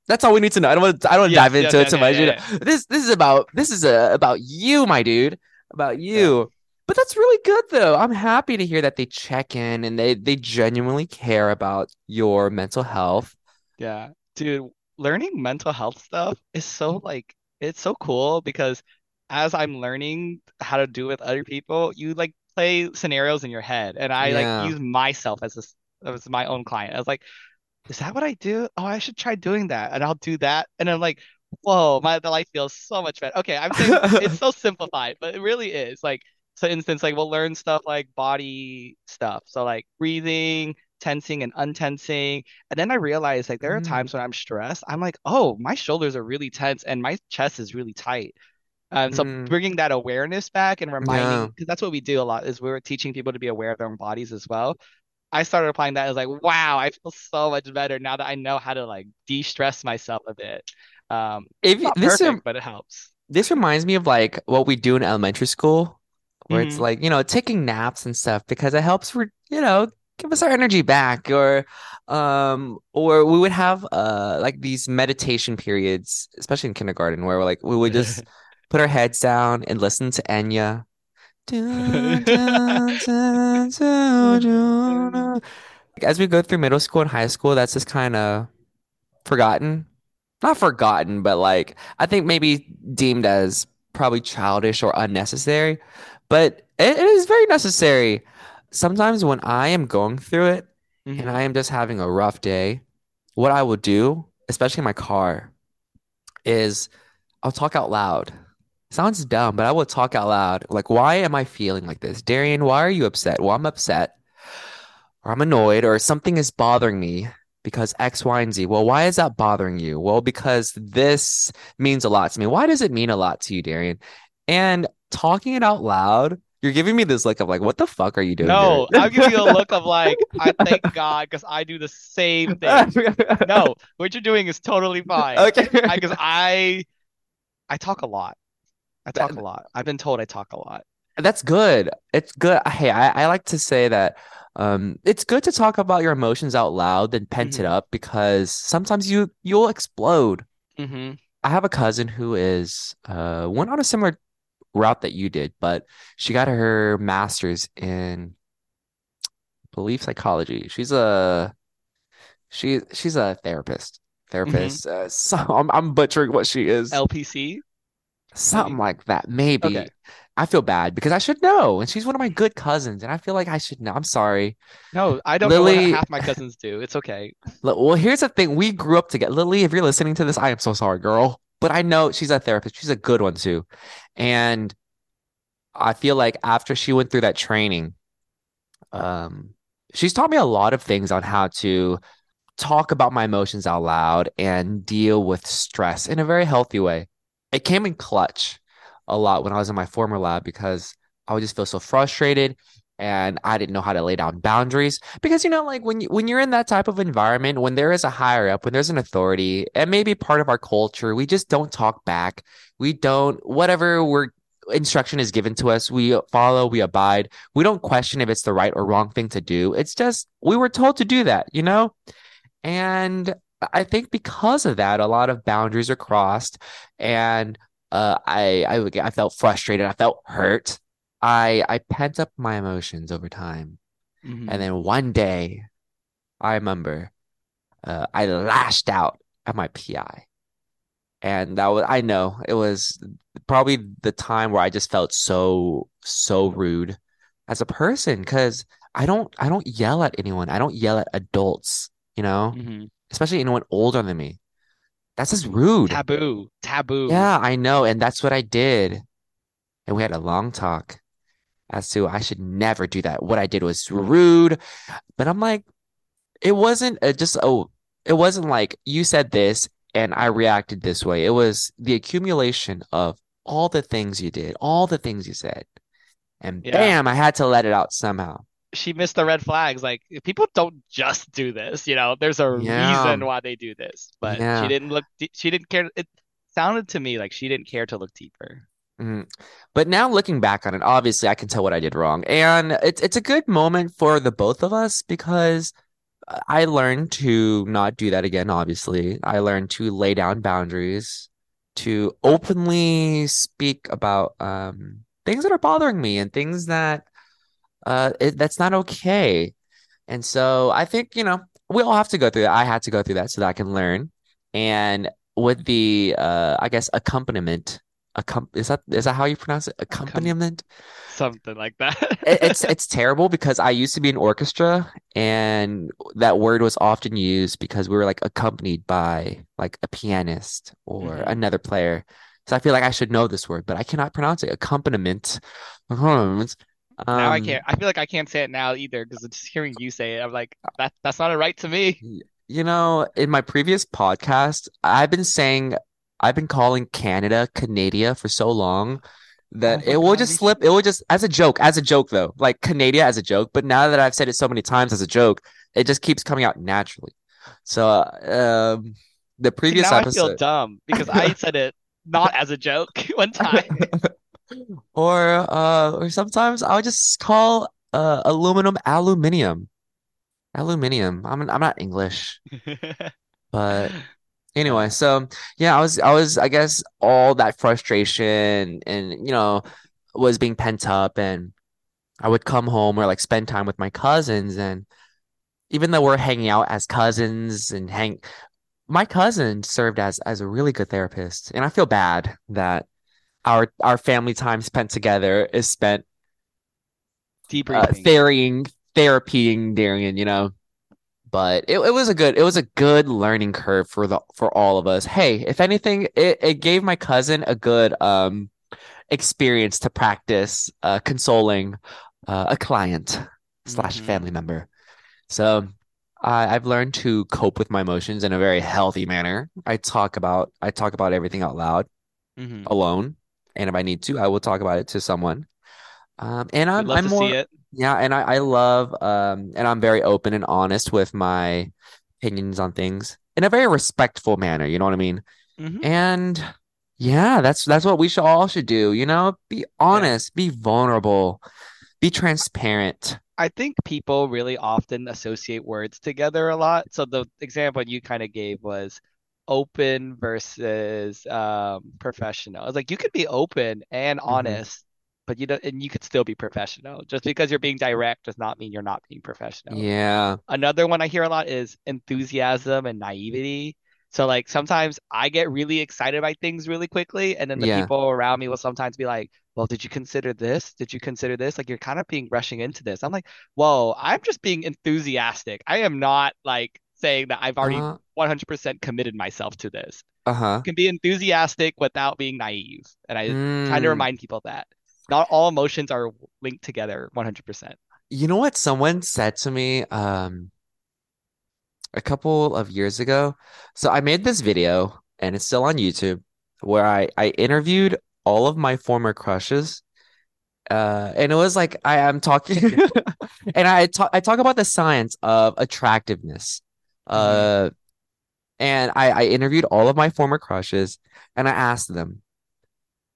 That's all we need to know. I don't want. I don't to dive into it yes, too yeah, much. yeah, yeah. this this is about this is uh, about you, my dude, about you. But that's really good though. I'm happy to hear that they check in and they they genuinely care about your mental health. Yeah. Dude, learning mental health stuff is so mm-hmm. like it's so cool because as I'm learning how to do it with other people, you like play scenarios in your head and I Yeah. like use myself as a as my own client. I was like, is that what I do? Oh, I should try doing that. And I'll do that. And I'm like, whoa, my the life feels so much better. Okay, I'm saying it's so simplified, but it really is. Like, for instance, like we'll learn stuff like body stuff. So like breathing, tensing and untensing. And then I realized like there are Mm. times when I'm stressed, I'm like, oh, my shoulders are really tense and my chest is really tight. Um, so Mm. bringing that awareness back and reminding, Yeah. because that's what we do a lot, is we're teaching people to be aware of their own bodies as well. I started applying that. I was like, wow, I feel so much better now that I know how to like de-stress myself a bit. Um, If this perfect, rem- but it helps. this reminds me of like what we do in elementary school, where it's Mhm. like, you know, taking naps and stuff because it helps re you know, give us our energy back or um or we would have uh like these meditation periods, especially in kindergarten, where we're like we would just put our heads down and listen to Enya. As we go through middle school and high school, that's just kind of forgotten. Not forgotten, but like I think maybe deemed as probably childish or unnecessary. But it, it is very necessary. Sometimes when I am going through it and Mhm. I am just having a rough day, what I will do, especially in my car, is I'll talk out loud. Sounds dumb, but I will talk out loud. Like, why am I feeling like this? Darian, why are you upset? Well, I'm upset, or I'm annoyed, or something is bothering me because X, Y, and Z. Well, why is that bothering you? Well, because this means a lot to me. Why does it mean a lot to you, Darian? And talking it out loud, you're giving me this look of like, what the fuck are you doing, No? I'll give you a look of like, I thank God because I do the same thing. No, what you're doing is totally fine. Okay. Because I, I talk a lot. I talk a lot. I've been told I talk a lot. That's good. It's good. Hey, I, I like to say that um, it's good to talk about your emotions out loud than pent it Mhm. up because sometimes you you'll explode. hmm I have a cousin who is uh went on a similar route that you did, but she got her master's in I believe psychology. She's a she she's a therapist. Therapist. Uh, so I'm I'm butchering what she is. LPC. Something like that, maybe. Okay. I feel bad because I should know, and she's one of my good cousins, and I feel like I should know. I'm sorry. No, I don't know what half my cousins do. It's okay. Well, here's the thing. We grew up together. Lily, if you're listening to this, I am so sorry, girl. But I know she's a therapist. She's a good one too. And I feel like after she went through that training, um, she's taught me a lot of things on how to talk about my emotions out loud and deal with stress in a very healthy way. It came in clutch a lot when I was in my former lab because I would just feel so frustrated and I didn't know how to lay down boundaries. Because you know like when you when you're in that type of environment when there is a higher up when there's an authority and maybe part of our culture we just don't talk back. We don't whatever we're instruction is given to us we follow we abide. We don't question if it's the right or wrong thing to do. It's just we were told to do that you know? And I think because of that a lot of boundaries are crossed and uh I I I felt frustrated I felt hurt I I pent up my emotions over time Mhm. and then one day, I remember, uh, I lashed out at my PI. And that was, I know it was probably the time where I just felt so, so rude as a person because I don't, I don't yell at anyone. I don't yell at adults, you know, Mhm. especially anyone older than me. That's just rude. Taboo. Taboo. Yeah, I know. And that's what I did. And we had a long talk as to I should never do that. What I did was rude. But I'm like, it wasn't uh, just, oh, it wasn't like you said this and I reacted this way. It was the accumulation of all the things you did, all the things you said. And Yeah. bam, I had to let it out somehow. She missed the red flags. Like people don't just do this, you know. There's a Yeah. reason why they do this. But Yeah. she didn't look. She didn't care. It sounded to me like she didn't care to look deeper. Mhm. But now looking back on it, obviously I can tell what I did wrong. And it's it's a good moment for the both of us because I learned to not do that again, obviously. I learned to lay down boundaries, to openly speak about um things that are bothering me and things that uh it, that's not okay. And so I think, you know, we all have to go through that. I had to go through that so that I can learn. And with the uh I guess accompaniment accom is that is that how you pronounce it? Accompaniment? Something like that. It- it's it's terrible because I used to be in orchestra and that word was often used because we were like accompanied by like a pianist or Mhm. another player. So I feel like I should know this word, but I cannot pronounce it. Accompaniment. Accompaniment. Now I Um, can't. I feel like I can't say it now either because just hearing you say it, I'm like, that that's not a right to me. You know, in my previous podcast, I've been saying, I've been calling Canada Canada for so long that Oh it will God, just slip. It will just, as a joke, as a joke though, like Canada as a joke. But now that I've said it so many times as a joke, it just keeps coming out naturally. So, uh, um, the See, previous now I feel episode, dumb because I said it not as a joke one time. or uh, or sometimes I'll just call uh aluminum aluminium. Aluminium. I'm I'm not English. But anyway, so yeah, I was I was I guess all that frustration and you know was being pent up and I would come home or like spend time with my cousins and even though we're hanging out as cousins and hang my cousin served as as a really good therapist and I feel bad that our our family time spent together is spent uh, Debriefing. therapying therapying Darian, you know. But it, it was a good it was a good learning curve for the for all of us. Hey, if anything, it, it gave my cousin a good um experience to practice uh consoling uh, a client slash Mhm. family member. So I I've learned to cope with my emotions in a very healthy manner. I talk about I talk about everything out loud Mhm. alone, and if I need to, I will talk about it to someone. Um, and I'm I'm more yeah, and I, I love um and I'm very open and honest with my opinions on things in a very respectful manner, you know what I mean? Mhm. And yeah, that's that's what we should all should do, you know? Be honest, be vulnerable. Be transparent. I think people really often associate words together a lot. So the example you kind of gave was open versus um, professional. It's like you could be open and Mm-hmm. honest, but you don't, and you could still be professional. Just because you're being direct does not mean you're not being professional. Yeah. Another one I hear a lot is enthusiasm and naivety. So like sometimes I get really excited by things really quickly, and then the Yeah. people around me will sometimes be like, "Well, did you consider this? Did you consider this?" Like you're kind of being rushing into this. I'm like, "Whoa, I'm just being enthusiastic. I am not like saying that I've already Uh, 100% committed myself to this. uh-huh. You can be enthusiastic without being naive." And I try to Mm. remind people that not all emotions are linked together 100%. You know what someone said to me um a couple of years ago? So I made this video and it's still on YouTube where I I interviewed all of my former crushes. Uh and it was like I am talking and I talk I talk about the science of attractiveness. Uh and I I interviewed all of my former crushes and I asked them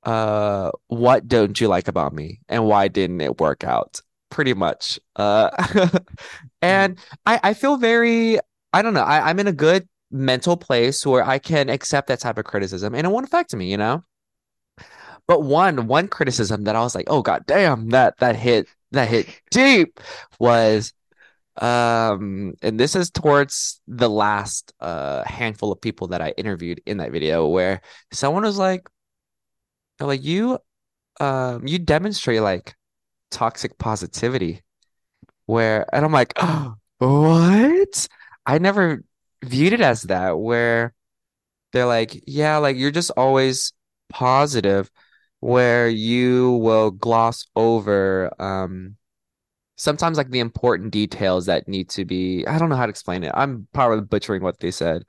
uh what don't you like about me and why didn't it work out? Pretty much. Uh and I I feel very I don't know. I, I'm in a good mental place where I can accept that type of criticism and it won't affect me, you know? But one one criticism that I was like, oh god damn, that that hit that hit deep was um and this is towards the last uh handful of people that I interviewed in that video where someone was like like you um you demonstrate like toxic positivity where and I'm like oh, what? I never viewed it as that where they're like yeah like you're just always positive where you will gloss over um sometimes like the important details that need to be I don't know how to explain it. I'm probably butchering what they said.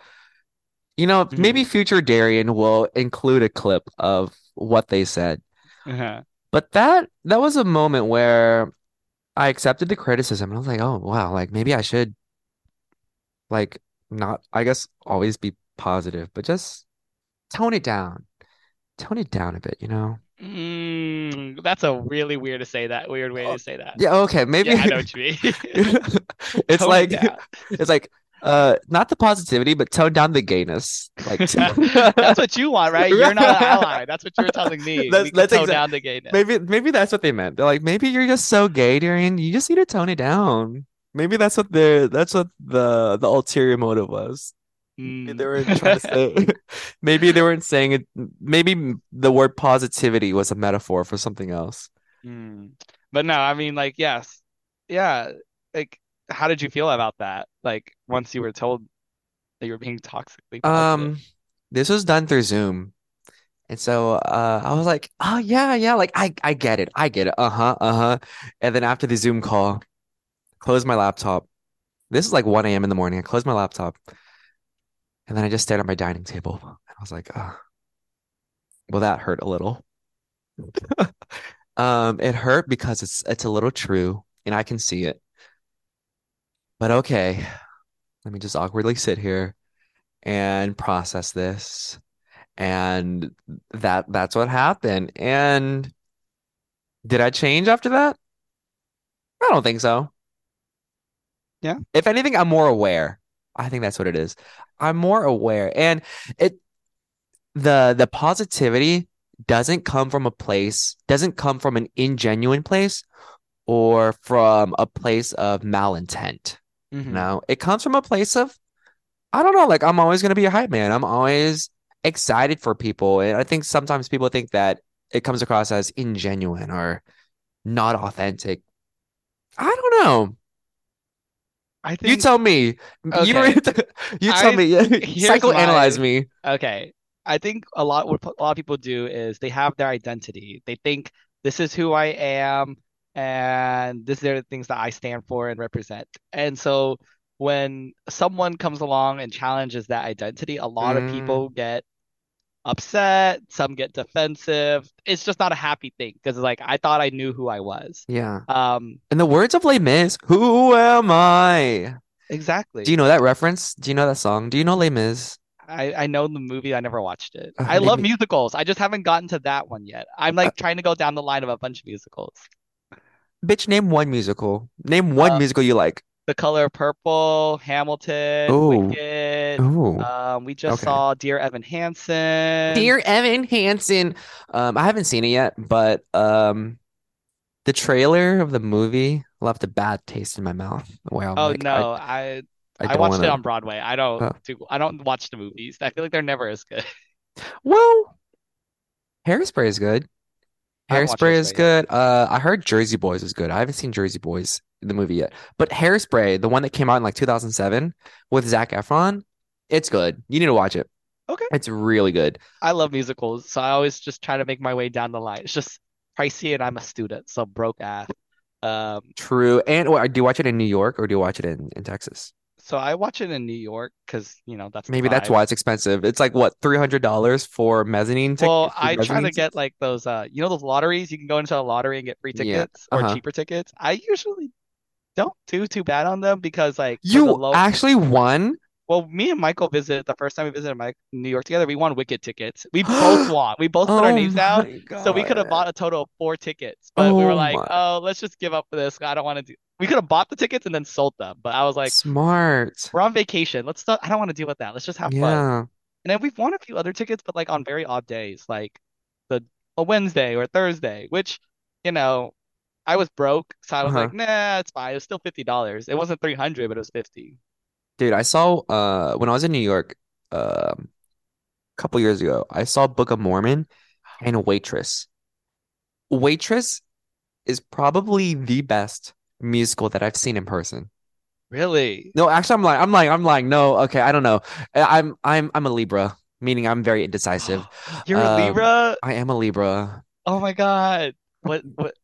You know, Mhm. maybe future Darian will include a clip of what they said. Uh-huh. But that that was a moment where I accepted the criticism and I was like, oh wow, like maybe I should like not I guess always be positive, but just tone it down. Tone it down a bit, you know? Mm, that's a really weird to say that. Weird way to say that. Yeah, okay, maybe Yeah, I know what you mean. it's Tone like down. it's like uh not the positivity, but tone down the gayness. Like That's what you want, right? You're not an ally. That's what you're telling me. That's- that's tone exact- down the gayness. maybe maybe that's what they meant. They're like, maybe you're just so gay, Darian. You just need to tone it down. Maybe that's what the that's what the the ulterior motive was. Maybe Mm. they were trying to say maybe they weren't saying it maybe the word positivity was a metaphor for something else. Mm. But no, I mean, like, yes, yeah. Like, how did you feel about that? Like, once you were told that you were being toxically positive. Um, this was done through Zoom. And so uh I was like, oh yeah, yeah, like I I get it. I get it. Uh-huh, uh-huh. And then after the Zoom call, closed my laptop. This is like 1 a.m. in the morning. I closed my laptop. And then I just stared at my dining table. And I was like, oh, well, that hurt a little. Um, it hurt because it's it's a little true and I can see it. But okay, let me just awkwardly sit here and process this. And that that's what happened. And did I change after that? I don't think so. Yeah. If anything, I'm more aware. I think that's what it is. I'm more aware. And it the the positivity doesn't come from a place, doesn't come from an ingenuine place or from a place of malintent. Mhm. No, it comes from a place of, I don't know, like I'm always going to be a hype man. I'm always excited for people. And I think sometimes people think that it comes across as ingenuine or not authentic. I don't know. I think You tell me. You Okay. you tell I- me. Psychoanalyze my- me. Okay. I think a lot what a lot of people do is they have their identity. They think this is who I am and these are the things that I stand for and represent. And so when someone comes along and challenges that identity, a lot of Mm. people get upset, some get defensive. It's just not a happy thing because like I thought I knew who I was. Yeah. Um, In the words of Les Mis, who am I? exactly. Do you know that reference? Do you know that song? Do you know Les Mis? I, I know the movie. I never watched it. Uh, I love maybe- musicals. I just haven't gotten to that one yet. I'm like trying to go down the line of a bunch of musicals. Bitch, name one musical. Name one Uh, musical you like. The Color Purple, Hamilton, Oh, Wicked. oh, Um, we just okay. saw Dear Evan Hansen. Dear Evan Hansen. Um, I haven't seen it yet, but um, the trailer of the movie left a bad taste in my mouth. Where I'm Oh like, no, I, I I I watched it wanna. on Broadway. I don't Oh. do I don't watch the movies. I feel like they're never as good. Well, Hairspray is good. I Hairspray is good. Uh, I heard Jersey Boys is good. I haven't seen Jersey Boys in the movie yet, but Hairspray, the one that came out in like 2007 with Zac Efron, it's good. You need to watch it. Okay. It's really good. I love musicals, so I always just try to make my way down the line. It's just pricey, and I'm a student, so broke ass. Um, True. And or, do you watch it in New York or do you watch it in, in Texas? so I watch it in New York because you know that's Maybe that's why it's expensive. It's like what, $300 for mezzanine tickets? Well, I try to get like those, uh, you know, those lotteries. You can go into a lottery and get free tickets or Uh-huh. cheaper tickets. I usually don't do too bad on them because, like, You low. actually won? Well, me and Michael visited the first time we visited Mike New York together. We won Wicked tickets. We both won. We both put our Oh names down. So we could have bought a total of four tickets, but we were Oh like, my. oh, let's just give up for this. I don't want to do. We could have bought the tickets and then sold them, but I was like, Smart. we're on vacation. Let's not. I don't want to deal with that. Let's just have fun. Yeah. And then we've won a few other tickets, but like on very odd days, like the a Wednesday or Thursday, which, you know, I was broke, so I was Uh-huh. like, nah, it's fine. It was still fifty dollars. It wasn't three hundred, but it was fifty. Dude, I saw uh when I was in New York um a couple years ago, I saw Book of Mormon and Waitress. Waitress is probably the best musical that I've seen in person. Really? No, actually, I'm like, I'm like, I'm like, no, okay, I don't know. I'm, I'm, I'm a Libra, meaning I'm very indecisive. You're a Um, Libra? I am a Libra. Oh my God. What what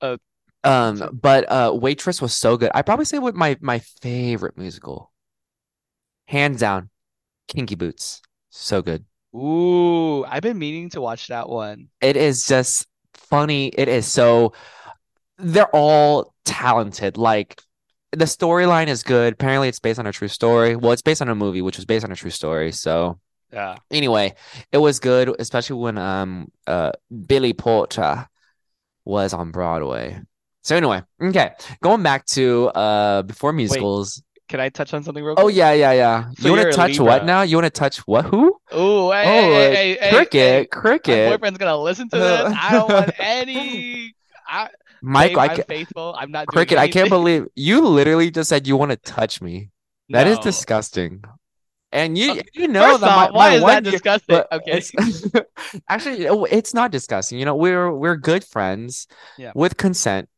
uh Um, but uh, Waitress was so good. I probably say what my my favorite musical, hands down, Kinky Boots. So good. ooh, I've been meaning to watch that one. It is just funny. It is so. They're all talented. Like the storyline is good. Apparently, it's based on a true story. Well, it's based on a movie, which was based on a true story. So Yeah. anyway, it was good, especially when um uh Billy Porter was on Broadway. So anyway, okay, going back to uh before musicals. Can I touch on something real Oh yeah, yeah, yeah. So You want to touch what now? You want to touch what? Who? Ooh, hey, Oh, hey, hey, hey, cricket. My boyfriend's gonna listen to this. I don't want any. I, Mike, babe, I I'm ca- faithful. I'm not doing cricket. I can't believe you literally just said you want to touch me. That is No. disgusting. And you Okay, you know First that off, why my is one that year- disgusting? Okay. it's actually oh, it's not disgusting. You know, we're we're good friends Yeah. with consent.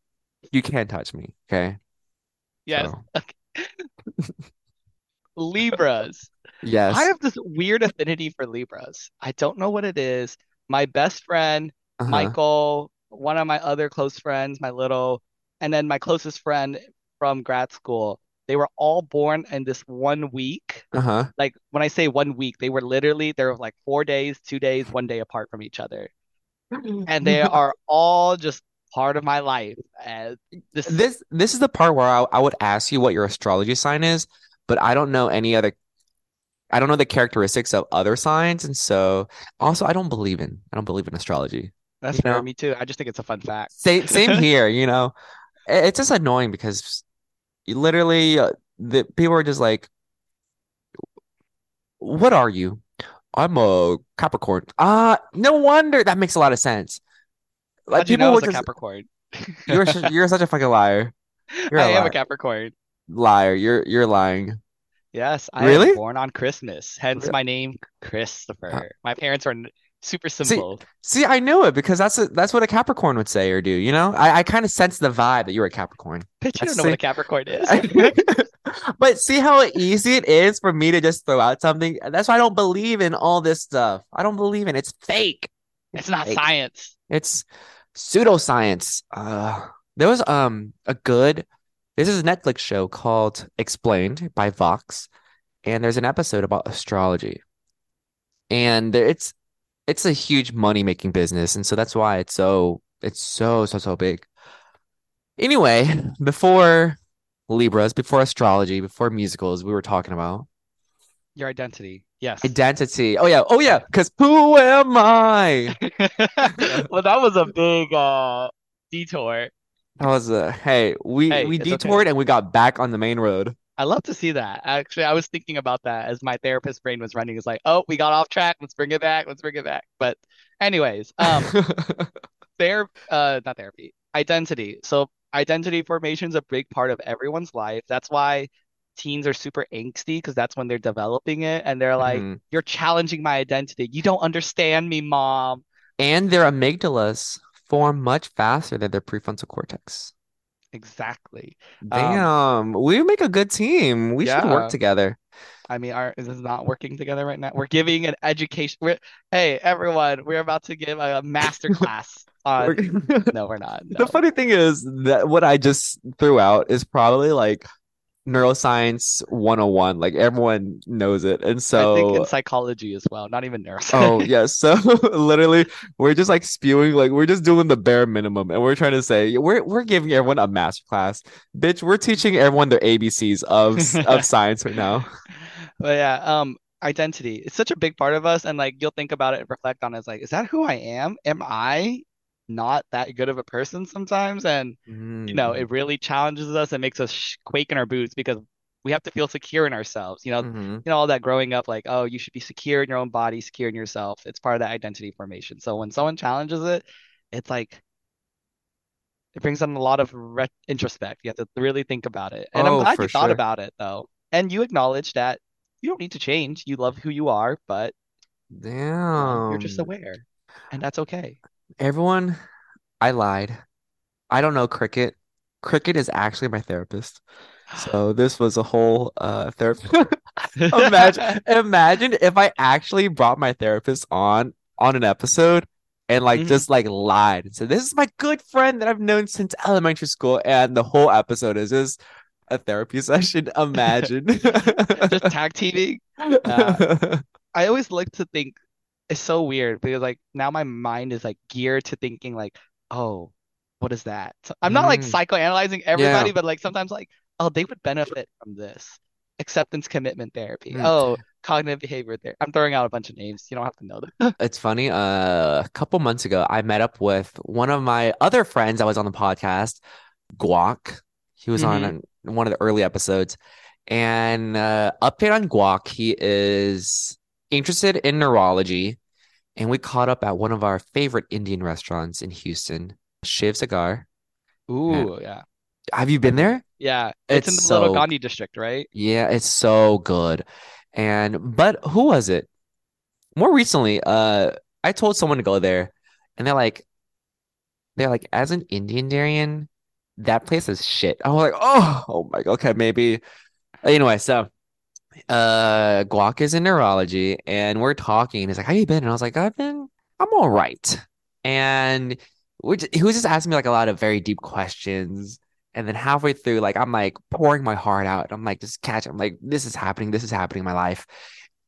You can't touch me, okay? Yes. So, Libras. yes. I have this weird affinity for Libras. I don't know what it is. My best friend, Uh-huh. Michael, one of my other close friends, my little, and then my closest friend from grad school, they were all born in this one week. Uh-huh. Like when I say one week, they were literally, they were like four days, two days, one day apart from each other. And they are all just part of my life. This, This this is the part where I, I would ask you what your astrology sign is, but I don't know any other I don't know the characteristics of other signs, and so also I don't believe in I don't believe in astrology. that's fair. know? Me too. I just think it's a fun fact. Same same here, you know. It- It's just annoying because you literally uh, the people are just like, "What are you?" I'm a Capricorn. Ah, no wonder that makes a lot of sense. Like How'd you people know would was a just Capricorn? you're you're such a fucking liar. You're a I am a. Capricorn. Liar. You're you're lying. Yes, I Really? am born on Christmas, hence my name Christopher. My parents are super simple. see, I knew it because that's a, that's what a Capricorn would say or do. You know, I, I kind of sense the vibe that you're a Capricorn. Bitch, you don't know what a Capricorn is. But see how easy it is for me to just throw out something. That's why I don't believe in all this stuff. I don't believe in it's fake. It's not fake. science. It's pseudoscience. Uh, there was um a good. This is a Netflix show called Explained by Vox, and there's an episode about astrology, and it's it's a huge money making business, and so that's why it's so it's so so so big. Anyway, before Libras, before astrology, before musicals, we were talking about Your identity. Yes. identity. Oh yeah, oh yeah, because who am I? Well, that was a big uh detour. That was a hey, we Hey, we it's okay. detoured and we got back on the main road. I love to see that. Actually, I was thinking about that as my therapist brain was running. It's like, oh, we got off track. Let's bring it back. Let's bring it back. But anyways, um, ther uh, not therapy, identity. So identity formation is a big part of everyone's life. That's why teens are super angsty because that's when they're developing it, and they're like, Mhm. "You're challenging my identity. You don't understand me, mom." And their amygdalas form much faster than their prefrontal cortex. Exactly. Um, Damn, we make a good team. We should work together. I mean, our is not working together right now? We're giving an education. We're, hey, everyone, we're about to give a, master class on. No, we're not. The funny thing is that what I just threw out is probably like neuroscience 101. Like everyone knows it. And so I think in psychology as well, not even neuroscience. oh, yes. So literally, we're just like spewing, like we're just doing the bare minimum. And we're trying to say, we're, we're giving everyone a master class. Bitch, we're teaching everyone their ABCs of, of science right now. But yeah, um, identity. It's such a big part of us, and like you'll think about it and reflect on it. It's like, is that who I am? Am I not that good of a person sometimes? And you know, Mm, it really challenges us and makes us quake in our boots because we have to feel secure in ourselves. You know, mhm. you know, all that growing up, like, oh, you should be secure in your own body, secure in yourself. It's part of that identity formation. So when someone challenges it, it's like it brings on a lot of re introspect. You have to really think about it. And I'm Oh, glad for you thought sure. about it though. And you acknowledge that you don't need to change. You love who you are, but know, you're just aware. And that's okay. Everyone, I lied. I don't know Cricket. Cricket is actually my therapist. So this was a whole uh therapy. Imagine, imagine if I actually brought my therapist on on an episode and like Mhm. just like lied and said, "This is my good friend that I've known since elementary school," and the whole episode is just a therapy session. Imagine. Just tag teaming. Uh, I always like to think it's so weird because like now my mind is like geared to thinking like, oh, what is that? So I'm not like Mm, psychoanalyzing everybody, yeah. but like sometimes like, oh, they would benefit from this. Acceptance commitment therapy. Mm. Oh, cognitive behavior therapy. I'm throwing out a bunch of names. You don't have to know them. It's funny. Uh, a couple months ago, I met up with one of my other friends that was on the podcast, Guac. He was on Mhm. an- one of the early episodes. And uh, update on Guac, he is interested in neurology. And we caught up at one of our favorite Indian restaurants in Houston, Shiv Sagar. Ooh, yeah. Have you been there? Yeah. It's in It's the Little Gandhi district, right? yeah, it's so good. And but who was it? More recently, uh, I told someone to go there, and they're like, they're like, as an Indian Darian, that place is shit. I was like, oh, oh my God, okay, maybe. Anyway, so uh, Guac is in neurology, and we're talking. And he's like, "How you been?" And I was like, "I've been, I'm all right." And just, he was just asking me like a lot of very deep questions. And then halfway through, like I'm like pouring my heart out. I'm like just catching. I'm like, this is happening. This is happening in my life.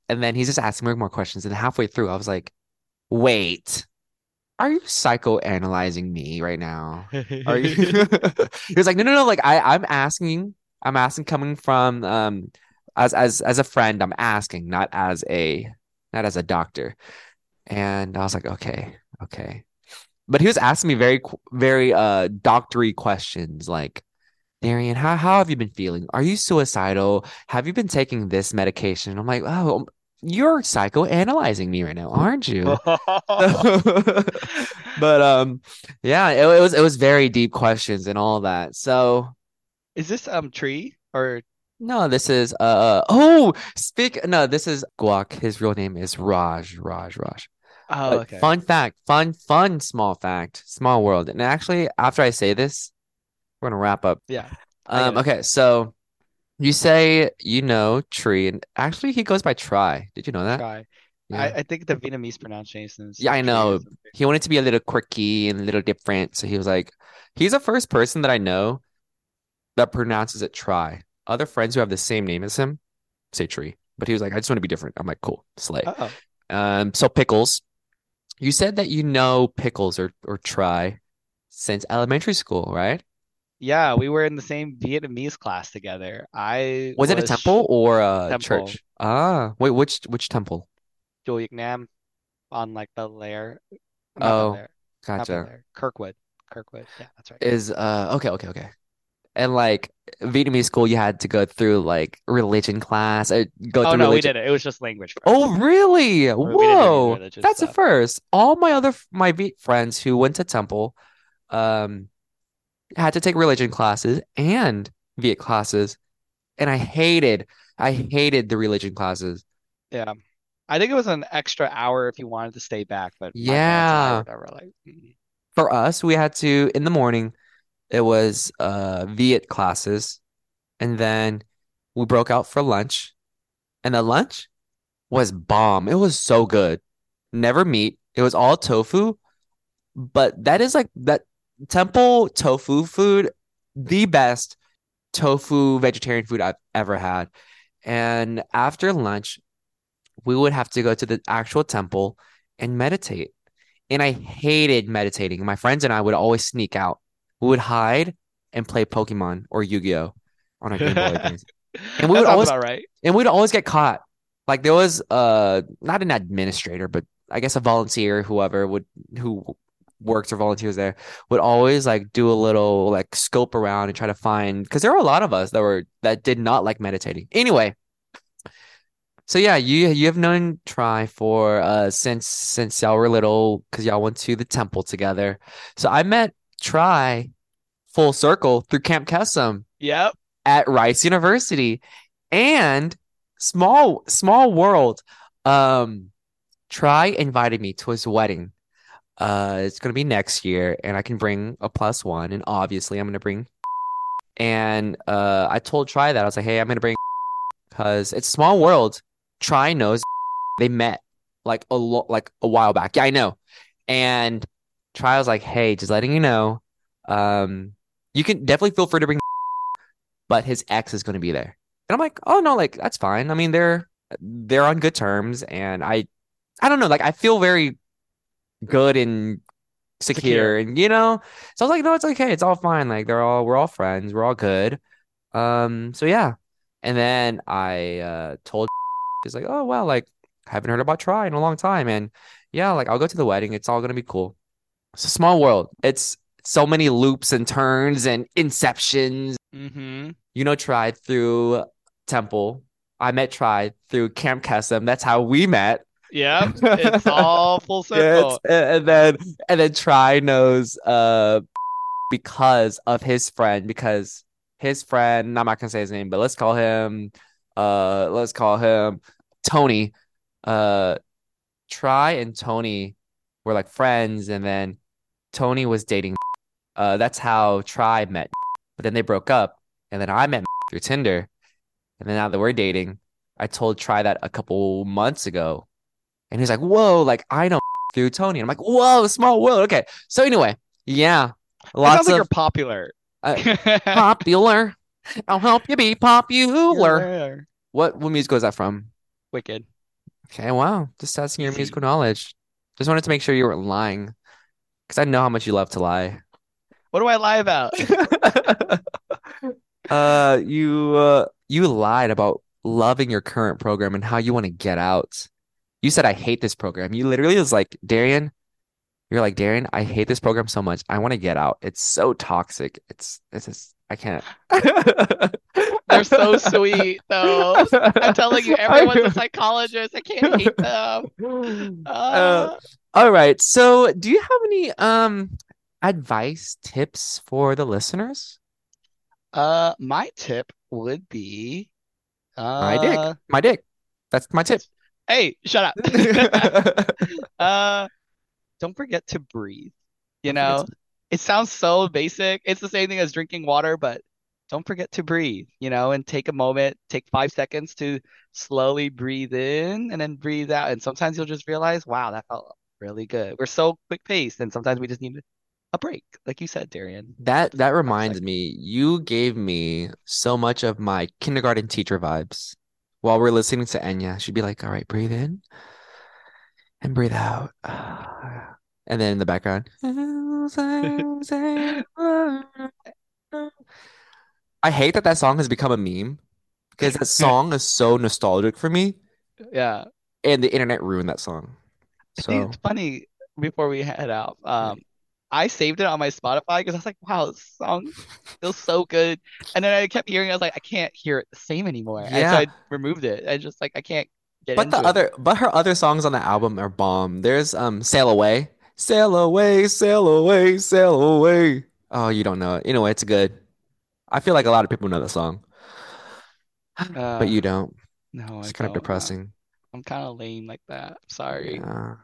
And then he's just asking me more questions. And halfway through, I was like, wait, are you psychoanalyzing me right now? Are you? He was like, no, no, no. Like I, I'm asking. I'm asking coming from um as as as a friend. I'm asking, not as a not as a doctor. And I was like, okay, okay. But he was asking me very very uh doctory questions like, Darian, how how have you been feeling? Are you suicidal? Have you been taking this medication? I'm like, oh, you're psychoanalyzing me right now, aren't you? But um, yeah, it, it was it was very deep questions and all that. So Is this um tree or no, this is uh oh speak no, this is Guac. His real name is Raj, Raj, Raj. oh okay. fun fact, fun, fun, small fact, small world. And actually, after I say this, we're gonna wrap up. Yeah. Um, okay, so you say you know tree, and actually he goes by Try. Did you know that? Try. I, Yeah. I think the Vietnamese pronunciation is Yeah, I know. He wanted to be a little quirky and a little different, so he was like, he's the first person that I know that pronounces it Try. Other friends who have the same name as him say Tree, but he was like, I just want to be different. I'm like, cool, slay. Oh. Um, so Pickles, you said that you know Pickles or or Try since elementary school, right? Yeah, we were in the same Vietnamese class together. I Was it a temple or a temple, church? Ah, wait, which which temple? Chùa Nam on like the Air, not Oh, Air, not Bel gotcha. Air, Kirkwood, Kirkwood. Yeah, that's right. is uh okay, okay, okay. And like Vietnamese school, you had to go through like religion class. Uh, go Oh through no, we did it. It was just language first. Oh, really? We didn't do any Whoa, that's a first. All my other my Viet friends who went to temple, um, had to take religion classes and Viet classes, and I hated, I hated the religion classes. Yeah. I think it was an extra hour if you wanted to stay back, but my parents and I Yeah. were like, "Mm." For us, we had to in the morning. It was uh Viet classes, and then we broke out for lunch, and the lunch was bomb. It was so good. Never meat. It was all tofu, but that is like that temple tofu food, the best tofu vegetarian food I've ever had. And after lunch, we would have to go to the actual temple and meditate. And I hated meditating. My friends and I would always sneak out. We would hide and play Pokemon or Yu-Gi-Oh on our Game Boy Advance. And we would always right. and we'd always get caught. Like there was uh not an administrator, but I guess a volunteer, whoever would who works or volunteers there would always like do a little like scope around and try to find because there were a lot of us that were that did not like meditating. Anyway, so yeah, you you have known Try for uh since since y'all were little because y'all went to the temple together. So I met Try full circle through Camp Kesem Yep. at Rice University. And small small world. Um Try invited me to his wedding. Uh it's gonna be next year and I can bring a plus one and obviously I'm gonna bring and uh I told Try that I was like, hey, I'm gonna bring because it's small world. Try knows they met like a lo like a while back. Yeah, I know. And Try was like, hey, just letting you know, um, you can definitely feel free to bring but his ex is going to be there. And I'm like, oh no, like that's fine. I mean, they're they're on good terms, and I I don't know, like I feel very good and secure, Secure. and you know, so I was like, no, it's okay, it's all fine. Like they're all we're all friends, we're all good. Um, so yeah, and then I uh told he's like, oh well, like I haven't heard about Try in a long time, and yeah, like I'll go to the wedding. It's all gonna be cool. It's a small world. It's so many loops and turns and inceptions Mm-hmm. you know, tried through Temple. I met Tried through Camp Kesem. That's how we met. Yeah, It's all full circle. and and then and then Try knows uh because of his friend, because his friend, I'm not gonna say his name, but let's call him uh let's call him Tony. Uh Try and Tony were like friends, and then Tony was dating. Uh that's how Try met. But then they broke up, and then I met through Tinder. And then now that we're dating, I told Try that a couple months ago. And he's like, whoa, like I know through Tony. And I'm like, whoa, small world. Okay. So anyway, yeah. It Lots sounds like you're popular. uh, popular. I'll help you be popular. What what musical is that from? Wicked. Okay, wow. Just testing your musical knowledge. Just wanted to make sure you weren't lying. Because I know how much you love to lie. What do I lie about? Uh, you uh, you lied about loving your current program and how you want to get out. You said I hate this program. You literally was like, Darian, you're like, Darian, I hate this program so much. I want to get out. It's so toxic. It's it's just I can't. They're so sweet, though. I'm telling you, everyone's a psychologist. I can't hate them. Uh, Uh, all right. So, do you have any um advice, tips for the listeners? uh, my tip would be, My dick. uh, My dick. That's my tip. hey, shut up. Uh, don't forget to breathe. You know, it sounds so basic. It's the same thing as drinking water, but don't forget to breathe, you know, and take a moment, take five seconds to slowly breathe in and then breathe out. And sometimes you'll just realize, wow, that felt really good. We're so quick paced, and sometimes we just need a break, like you said, Darian. That that reminds me, you gave me so much of my kindergarten teacher vibes. While we're listening to Enya, she'd be like, "All right, breathe in and breathe out." And then in the background, I hate that that song has become a meme because that song is so nostalgic for me, Yeah. and the internet ruined that song. So, it's funny before we head out. Um, I saved it on my Spotify because I was like, wow, this song feels so good. And then I kept hearing, it, I was like, I can't hear it the same anymore. And so Yeah. I removed it. I just like I can't get But the it. other, but her other songs on the album are bomb. There's um, Sail Away, Sail Away, Sail Away, Sail Away. Oh, you don't know it. Anyway, it's good. I feel like a lot of people know the song, Uh, but you don't. no, It's I kind of don't. depressing. I'm kind of lame like that. Sorry. Yeah.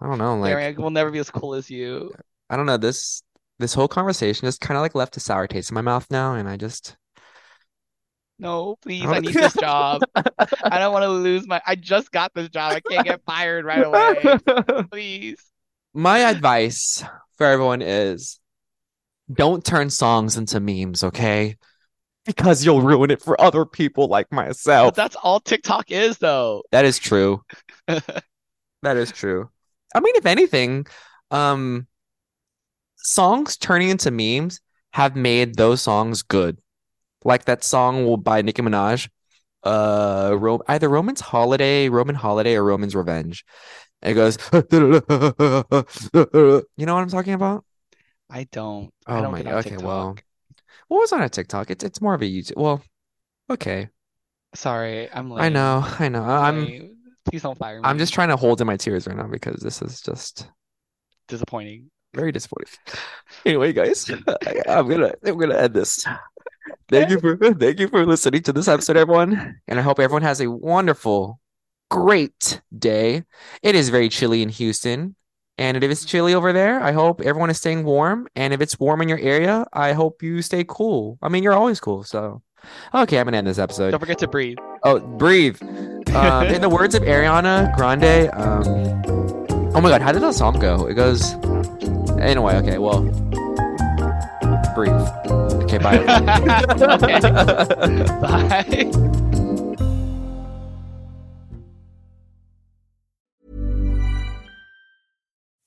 I don't know. Like, I will never be as cool as you. I don't know. This this whole conversation just kind of like left a sour taste in my mouth now, and I just No, please, I I need this job. I don't want to lose my. I just got this job. I can't get fired right away. Please. My advice for everyone is don't turn songs into memes, okay? Because you'll ruin it for other people like But myself. that's all TikTok is, though. That is true. That is true. I mean, if anything, um, songs turning into memes have made those songs good. Like that song by Nicki Minaj, uh, Ro either Roman's Holiday, Roman Holiday, or Roman's Revenge. And it goes, you know what I'm talking about? I don't. I Oh don't my, get okay, well, what was on a TikTok? It's it's more of a YouTube. Well, okay, Sorry, I'm late. I know, I know. I'm Lame. Please don't fire I'm just trying to hold in my tears right now because this is just disappointing. very disappointing. Anyway, guys, I, I'm gonna I'm gonna end this. Thank you for thank you for listening to this episode, everyone, and I hope everyone has a wonderful, great day. It is very chilly in Houston, and if it's chilly over there, I hope everyone is staying warm. And if it's warm in your area, I hope you stay cool. I mean, you're always cool, so okay. I'm gonna end this episode. Don't forget to breathe. Oh, breathe. Um, in the words of Ariana Grande, um, oh my God, how did that song go? It goes, anyway, okay, well, breathe. Okay, bye. Okay. Bye.